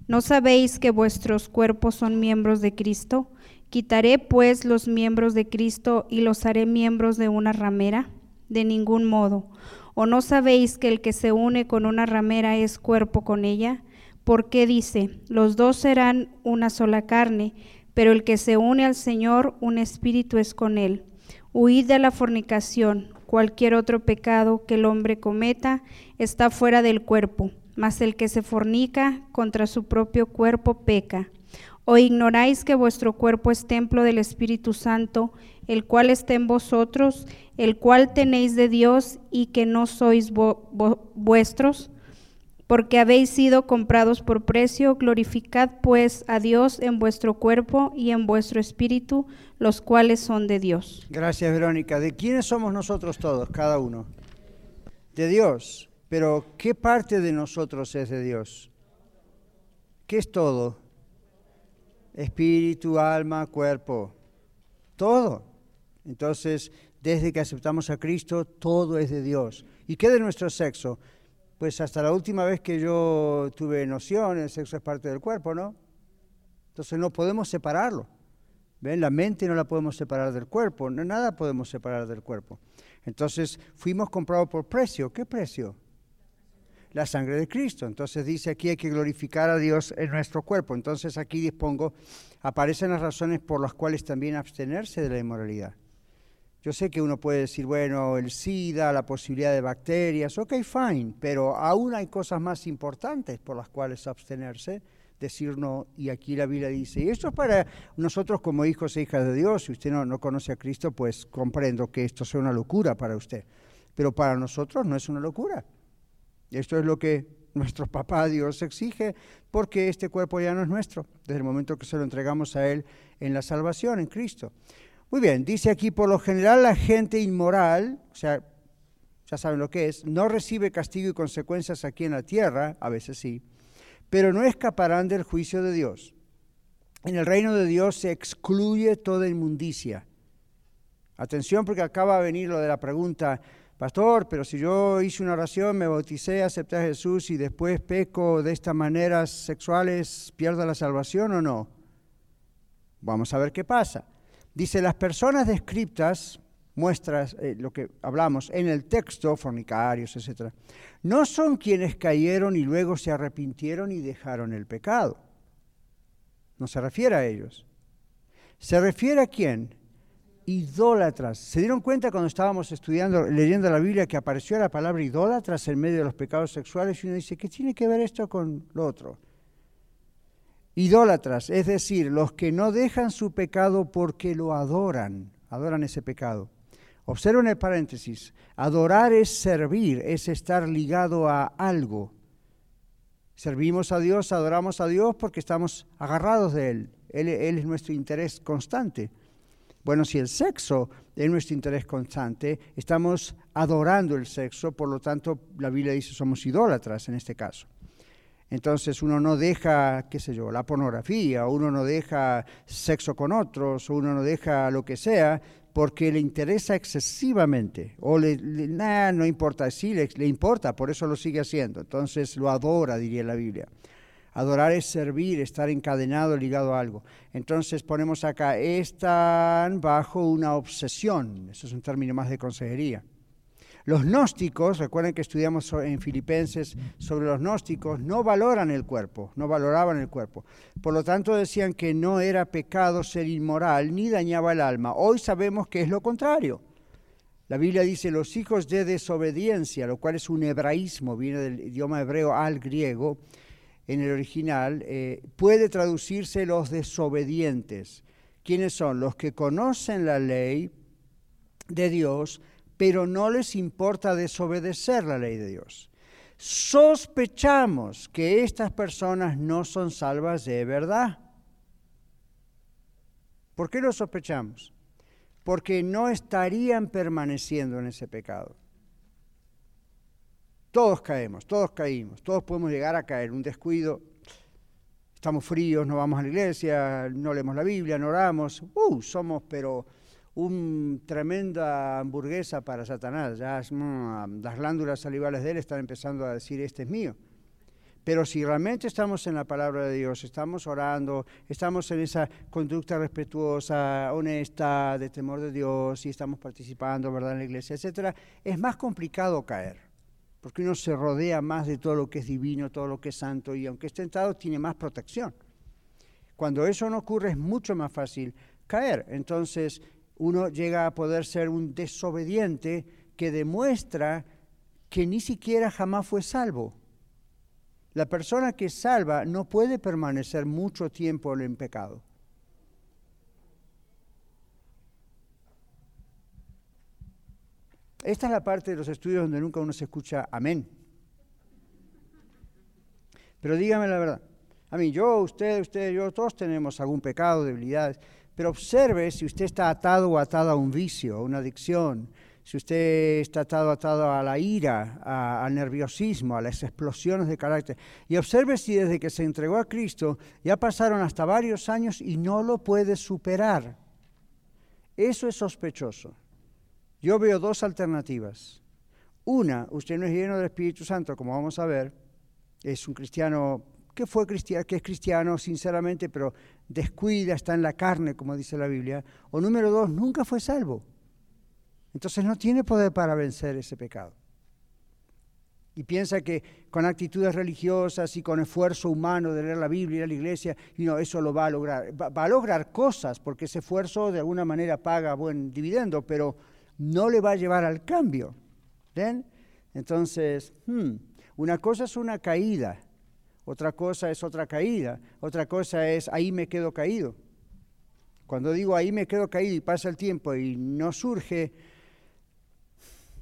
¿No sabéis que vuestros cuerpos son miembros de Cristo? ¿Quitaré pues los miembros de Cristo y los haré miembros de una ramera? De ningún modo. ¿O no sabéis que el que se une con una ramera es cuerpo con ella? Porque dice, los dos serán una sola carne, pero el que se une al Señor, un espíritu es con él. Huid de la fornicación. Cualquier otro pecado que el hombre cometa está fuera del cuerpo mas el que se fornica contra su propio cuerpo peca. ¿O ignoráis que vuestro cuerpo es templo del Espíritu Santo, el cual está en vosotros, el cual tenéis de Dios y que no sois vuestros? Porque habéis sido comprados por precio, glorificad pues a Dios en vuestro cuerpo y en vuestro espíritu, los cuales son de Dios. Gracias, Verónica. ¿De quiénes somos nosotros todos, cada uno? De Dios. Pero ¿qué parte de nosotros es de Dios? ¿Qué es todo? Espíritu, alma, cuerpo. Todo. Entonces, desde que aceptamos a Cristo, todo es de Dios. ¿Y qué de nuestro sexo? Pues hasta la última vez que yo tuve noción, el sexo es parte del cuerpo, ¿no? Entonces no podemos separarlo. ¿Ven? La mente no la podemos separar del cuerpo, no, nada podemos separar del cuerpo. Entonces fuimos comprados por precio. ¿Qué precio? la sangre de Cristo. Entonces dice aquí hay que glorificar a Dios en nuestro cuerpo. Entonces aquí dispongo, aparecen las razones por las cuales también abstenerse de la inmoralidad. Yo sé que uno puede decir, bueno, el SIDA, la posibilidad de bacterias, ok, fine, pero aún hay cosas más importantes por las cuales abstenerse, decir no, y aquí la Biblia dice, y esto es para nosotros como hijos e hijas de Dios, si usted no, no conoce a Cristo, pues comprendo que esto sea una locura para usted, pero para nosotros no es una locura. Esto es lo que nuestro papá Dios exige, porque este cuerpo ya no es nuestro, desde el momento que se lo entregamos a Él en la salvación, en Cristo. Muy bien, dice aquí, por lo general la gente inmoral, o sea, ya saben lo que es, no recibe castigo y consecuencias aquí en la tierra, a veces sí, pero no escaparán del juicio de Dios. En el reino de Dios se excluye toda inmundicia. Atención porque acaba de venir lo de la pregunta, Pastor, pero si yo hice una oración, me bauticé, acepté a Jesús y después peco de estas maneras sexuales, ¿pierdo la salvación o no? Vamos a ver qué pasa. Dice, las personas descriptas, muestras, eh, lo que hablamos en el texto, fornicarios, etc., no son quienes cayeron y luego se arrepintieron y dejaron el pecado. No se refiere a ellos. ¿Se refiere a quién? Idólatras. ¿Se dieron cuenta cuando estábamos estudiando, leyendo la Biblia, que apareció la palabra idólatras en medio de los pecados sexuales? Y uno dice, ¿qué tiene que ver esto con lo otro? Idólatras, es decir, los que no dejan su pecado porque lo adoran, adoran ese pecado. Observen el paréntesis, adorar es servir, es estar ligado a algo. Servimos a Dios, adoramos a Dios porque estamos agarrados de Él. Él, es nuestro interés constante. Bueno, si el sexo es nuestro interés constante, estamos adorando el sexo, por lo tanto la Biblia dice somos idólatras en este caso. Entonces uno no deja, qué sé yo, la pornografía, uno no deja sexo con otros, uno no deja lo que sea, porque le interesa excesivamente, o no importa, sí le, le importa, por eso lo sigue haciendo. Entonces lo adora, diría la Biblia. Adorar es servir, estar encadenado, ligado a algo. Entonces ponemos acá, están bajo una obsesión. Eso es un término más de consejería. Los gnósticos, recuerden que estudiamos en Filipenses sobre los gnósticos, no valoran el cuerpo, no valoraban el cuerpo. Por lo tanto decían que no era pecado ser inmoral ni dañaba el alma. Hoy sabemos que es lo contrario. La Biblia dice los hijos de desobediencia, lo cual es un hebraísmo, viene del idioma hebreo al griego, en el original, eh, puede traducirse los desobedientes. ¿Quiénes son? Los que conocen la ley de Dios, pero no les importa desobedecer la ley de Dios. Sospechamos que estas personas no son salvas de verdad. ¿Por qué lo sospechamos? Porque no estarían permaneciendo en ese pecado. Todos caemos, todos caímos, todos podemos llegar a caer, un descuido, estamos fríos, no vamos a la iglesia, no leemos la Biblia, no oramos, uh, somos pero un tremenda hamburguesa para Satanás, ya mm, las glándulas salivales de él están empezando a decir, este es mío. Pero si realmente estamos en la palabra de Dios, estamos orando, estamos en esa conducta respetuosa, honesta, de temor de Dios, y estamos participando, ¿verdad?, en la iglesia, etcétera, es más complicado caer porque uno se rodea más de todo lo que es divino, todo lo que es santo, y aunque es tentado, tiene más protección. Cuando eso no ocurre es mucho más fácil caer. Entonces uno llega a poder ser un desobediente que demuestra que ni siquiera jamás fue salvo. La persona que salva no puede permanecer mucho tiempo en pecado. Esta es la parte de los estudios donde nunca uno se escucha amén. Pero dígame la verdad. A mí, yo, usted, usted, yo, todos tenemos algún pecado, debilidades. Pero observe si usted está atado o atado a un vicio, a una adicción, si usted está atado atado a la ira, al nerviosismo, a las explosiones de carácter. Y observe si desde que se entregó a Cristo ya pasaron hasta varios años y no lo puede superar. Eso es sospechoso. Yo veo dos alternativas. Una, usted no es lleno del Espíritu Santo, como vamos a ver, es un cristiano que fue que es cristiano sinceramente, pero descuida, está en la carne, como dice la Biblia. O número dos, nunca fue salvo. Entonces no tiene poder para vencer ese pecado. Y piensa que con actitudes religiosas y con esfuerzo humano de leer la Biblia y a la iglesia, y no, eso lo va a lograr. Va, va a lograr cosas, porque ese esfuerzo de alguna manera paga buen dividendo, pero no le va a llevar al cambio. ¿Ven? Entonces, hmm, una cosa es una caída, otra cosa es otra caída, otra cosa es ahí me quedo caído. Cuando digo ahí me quedo caído y pasa el tiempo y no surge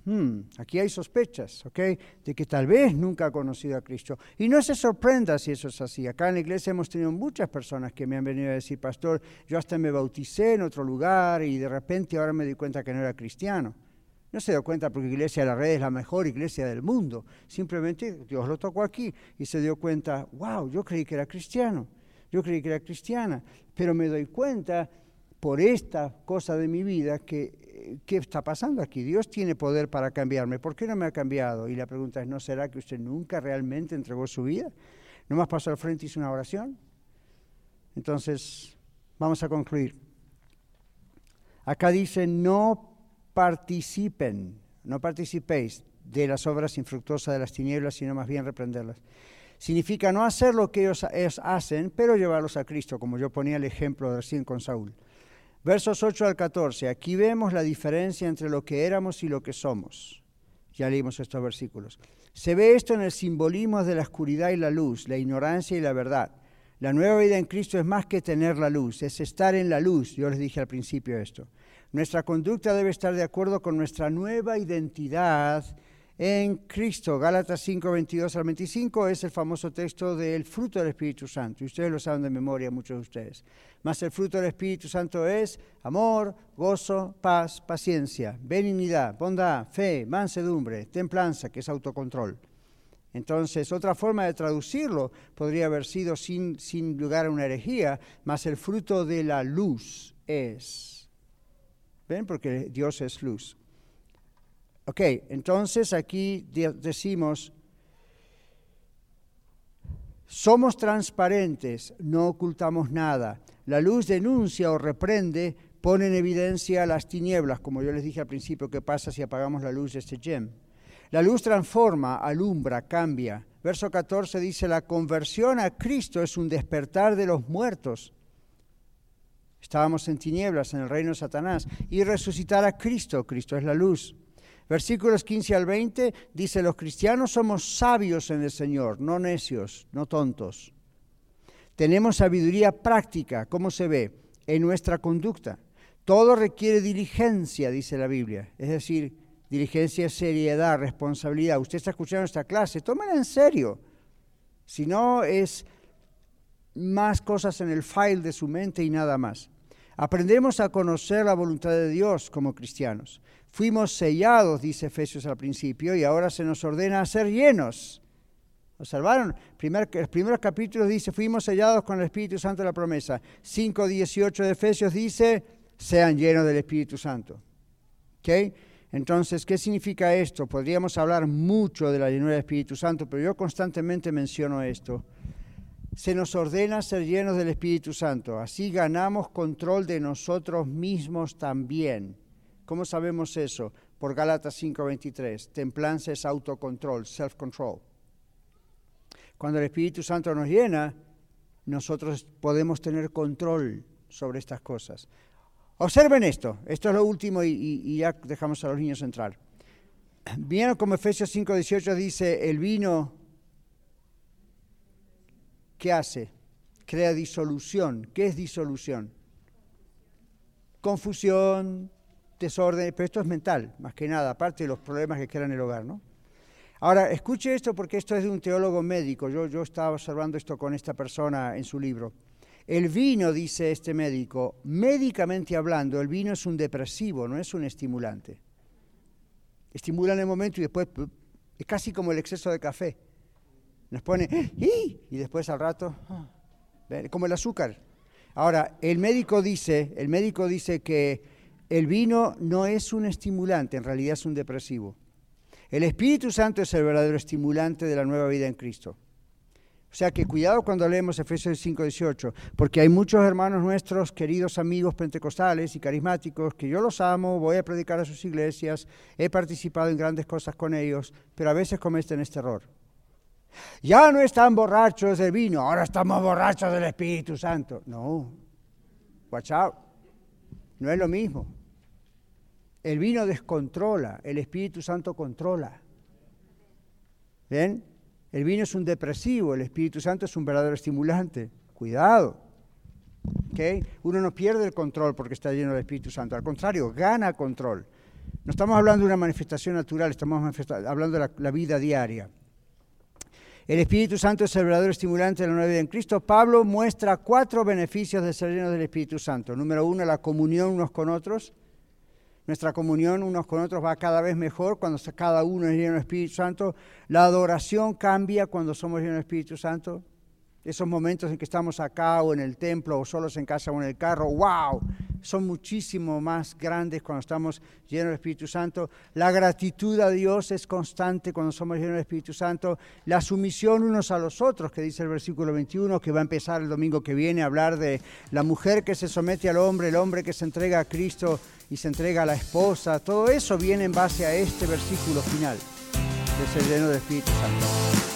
Hmm, aquí hay sospechas, ¿ok? De que tal vez nunca ha conocido a Cristo. Y no se sorprenda si eso es así. Acá en la iglesia hemos tenido muchas personas que me han venido a decir, pastor, yo hasta me bauticé en otro lugar y de repente ahora me di cuenta que no era cristiano. No se dio cuenta porque Iglesia de la Red es la mejor iglesia del mundo. Simplemente Dios lo tocó aquí y se dio cuenta, wow, yo creí que era cristiano, yo creí que era cristiana, pero me doy cuenta por esta cosa de mi vida que ¿qué está pasando aquí? Dios tiene poder para cambiarme, ¿por qué no me ha cambiado? Y la pregunta es, ¿no será que usted nunca realmente entregó su vida? ¿No más pasó al frente y hizo una oración? Entonces, vamos a concluir. Acá dice, no participen, no participéis de las obras infructuosas de las tinieblas, sino más bien reprenderlas. Significa no hacer lo que ellos, ellos hacen, pero llevarlos a Cristo, como yo ponía el ejemplo recién con Saúl. Versos 8 al 14. Aquí vemos la diferencia entre lo que éramos y lo que somos. Ya leímos estos versículos. Se ve esto en el simbolismo de la oscuridad y la luz, la ignorancia y la verdad. La nueva vida en Cristo es más que tener la luz, es estar en la luz. Yo les dije al principio esto. Nuestra conducta debe estar de acuerdo con nuestra nueva identidad en Cristo. Gálatas 5, 22 al 25 es el famoso texto del fruto del Espíritu Santo. Y ustedes lo saben de memoria, muchos de ustedes. Más el fruto del Espíritu Santo es amor, gozo, paz, paciencia, benignidad, bondad, fe, mansedumbre, templanza, que es autocontrol. Entonces, otra forma de traducirlo podría haber sido sin, sin lugar a una herejía, más el fruto de la luz es. ¿Ven? Porque Dios es luz. Ok, entonces aquí decimos, somos transparentes, no ocultamos nada. La luz denuncia o reprende, pone en evidencia las tinieblas, como yo les dije al principio, ¿qué pasa si apagamos la luz de este gem? La luz transforma, alumbra, cambia. Verso 14 dice, la conversión a Cristo es un despertar de los muertos. Estábamos en tinieblas en el reino de Satanás y resucitar a Cristo, Cristo es la luz. Versículos 15 al 20 dice, los cristianos somos sabios en el Señor, no necios, no tontos. Tenemos sabiduría práctica, ¿cómo se ve? En nuestra conducta. Todo requiere diligencia, dice la Biblia. Es decir, diligencia, seriedad, responsabilidad. Usted está escuchando esta clase, tómela en serio. Si no, es más cosas en el file de su mente y nada más. Aprendemos a conocer la voluntad de Dios como cristianos. Fuimos sellados, dice Efesios al principio, y ahora se nos ordena a ser llenos. ¿Observaron? Primer, el primer capítulo dice, fuimos sellados con el Espíritu Santo de la promesa. 5.18 de Efesios dice, sean llenos del Espíritu Santo. ¿Okay? Entonces, ¿qué significa esto? Podríamos hablar mucho de la llenura del Espíritu Santo, pero yo constantemente menciono esto. Se nos ordena ser llenos del Espíritu Santo. Así ganamos control de nosotros mismos también. ¿Cómo sabemos eso? Por Gálatas 5:23. Templanza es autocontrol, self-control. Cuando el Espíritu Santo nos llena, nosotros podemos tener control sobre estas cosas. Observen esto, esto es lo último y, ya dejamos a los niños entrar. Vieron como Efesios 5:18 dice, el vino, ¿qué hace? Crea disolución. ¿Qué es disolución? Confusión, desorden, pero esto es mental, más que nada, aparte de los problemas que crean el hogar, ¿no? Ahora, escuche esto porque esto es de un teólogo médico. Yo, yo estaba observando esto con esta persona en su libro. El vino, dice este médico, médicamente hablando, el vino es un depresivo, no es un estimulante. Estimula en el momento y después es casi como el exceso de café. Nos pone y después al rato, ah, como el azúcar. Ahora, el médico dice, el médico dice que el vino no es un estimulante, en realidad es un depresivo. El Espíritu Santo es el verdadero estimulante de la nueva vida en Cristo. O sea que cuidado cuando leemos Efesios 5:18, porque hay muchos hermanos nuestros, queridos amigos pentecostales y carismáticos, que yo los amo, voy a predicar a sus iglesias, he participado en grandes cosas con ellos, pero a veces cometen este error. Ya no están borrachos del vino, ahora estamos borrachos del Espíritu Santo. No, watch out, no es lo mismo. El vino descontrola, el Espíritu Santo controla. ¿Ven? El vino es un depresivo, el Espíritu Santo es un verdadero estimulante. Cuidado. ¿Okay? Uno no pierde el control porque está lleno del Espíritu Santo, al contrario, gana control. No estamos hablando de una manifestación natural, estamos hablando de la, vida diaria. El Espíritu Santo es el verdadero estimulante de la nueva vida en Cristo. Pablo muestra cuatro beneficios de ser lleno del Espíritu Santo. Número uno, la comunión unos con otros. Nuestra comunión unos con otros va cada vez mejor cuando cada uno es lleno del Espíritu Santo. La adoración cambia cuando somos llenos del Espíritu Santo. Esos momentos en que estamos acá o en el templo o solos en casa o en el carro, wow, son muchísimo más grandes cuando estamos llenos del Espíritu Santo. La gratitud a Dios es constante cuando somos llenos del Espíritu Santo. La sumisión unos a los otros, que dice el versículo 21, que va a empezar el domingo que viene a hablar de la mujer que se somete al hombre, el hombre que se entrega a Cristo y se entrega a la esposa. Todo eso viene en base a este versículo final de ser lleno del Espíritu Santo.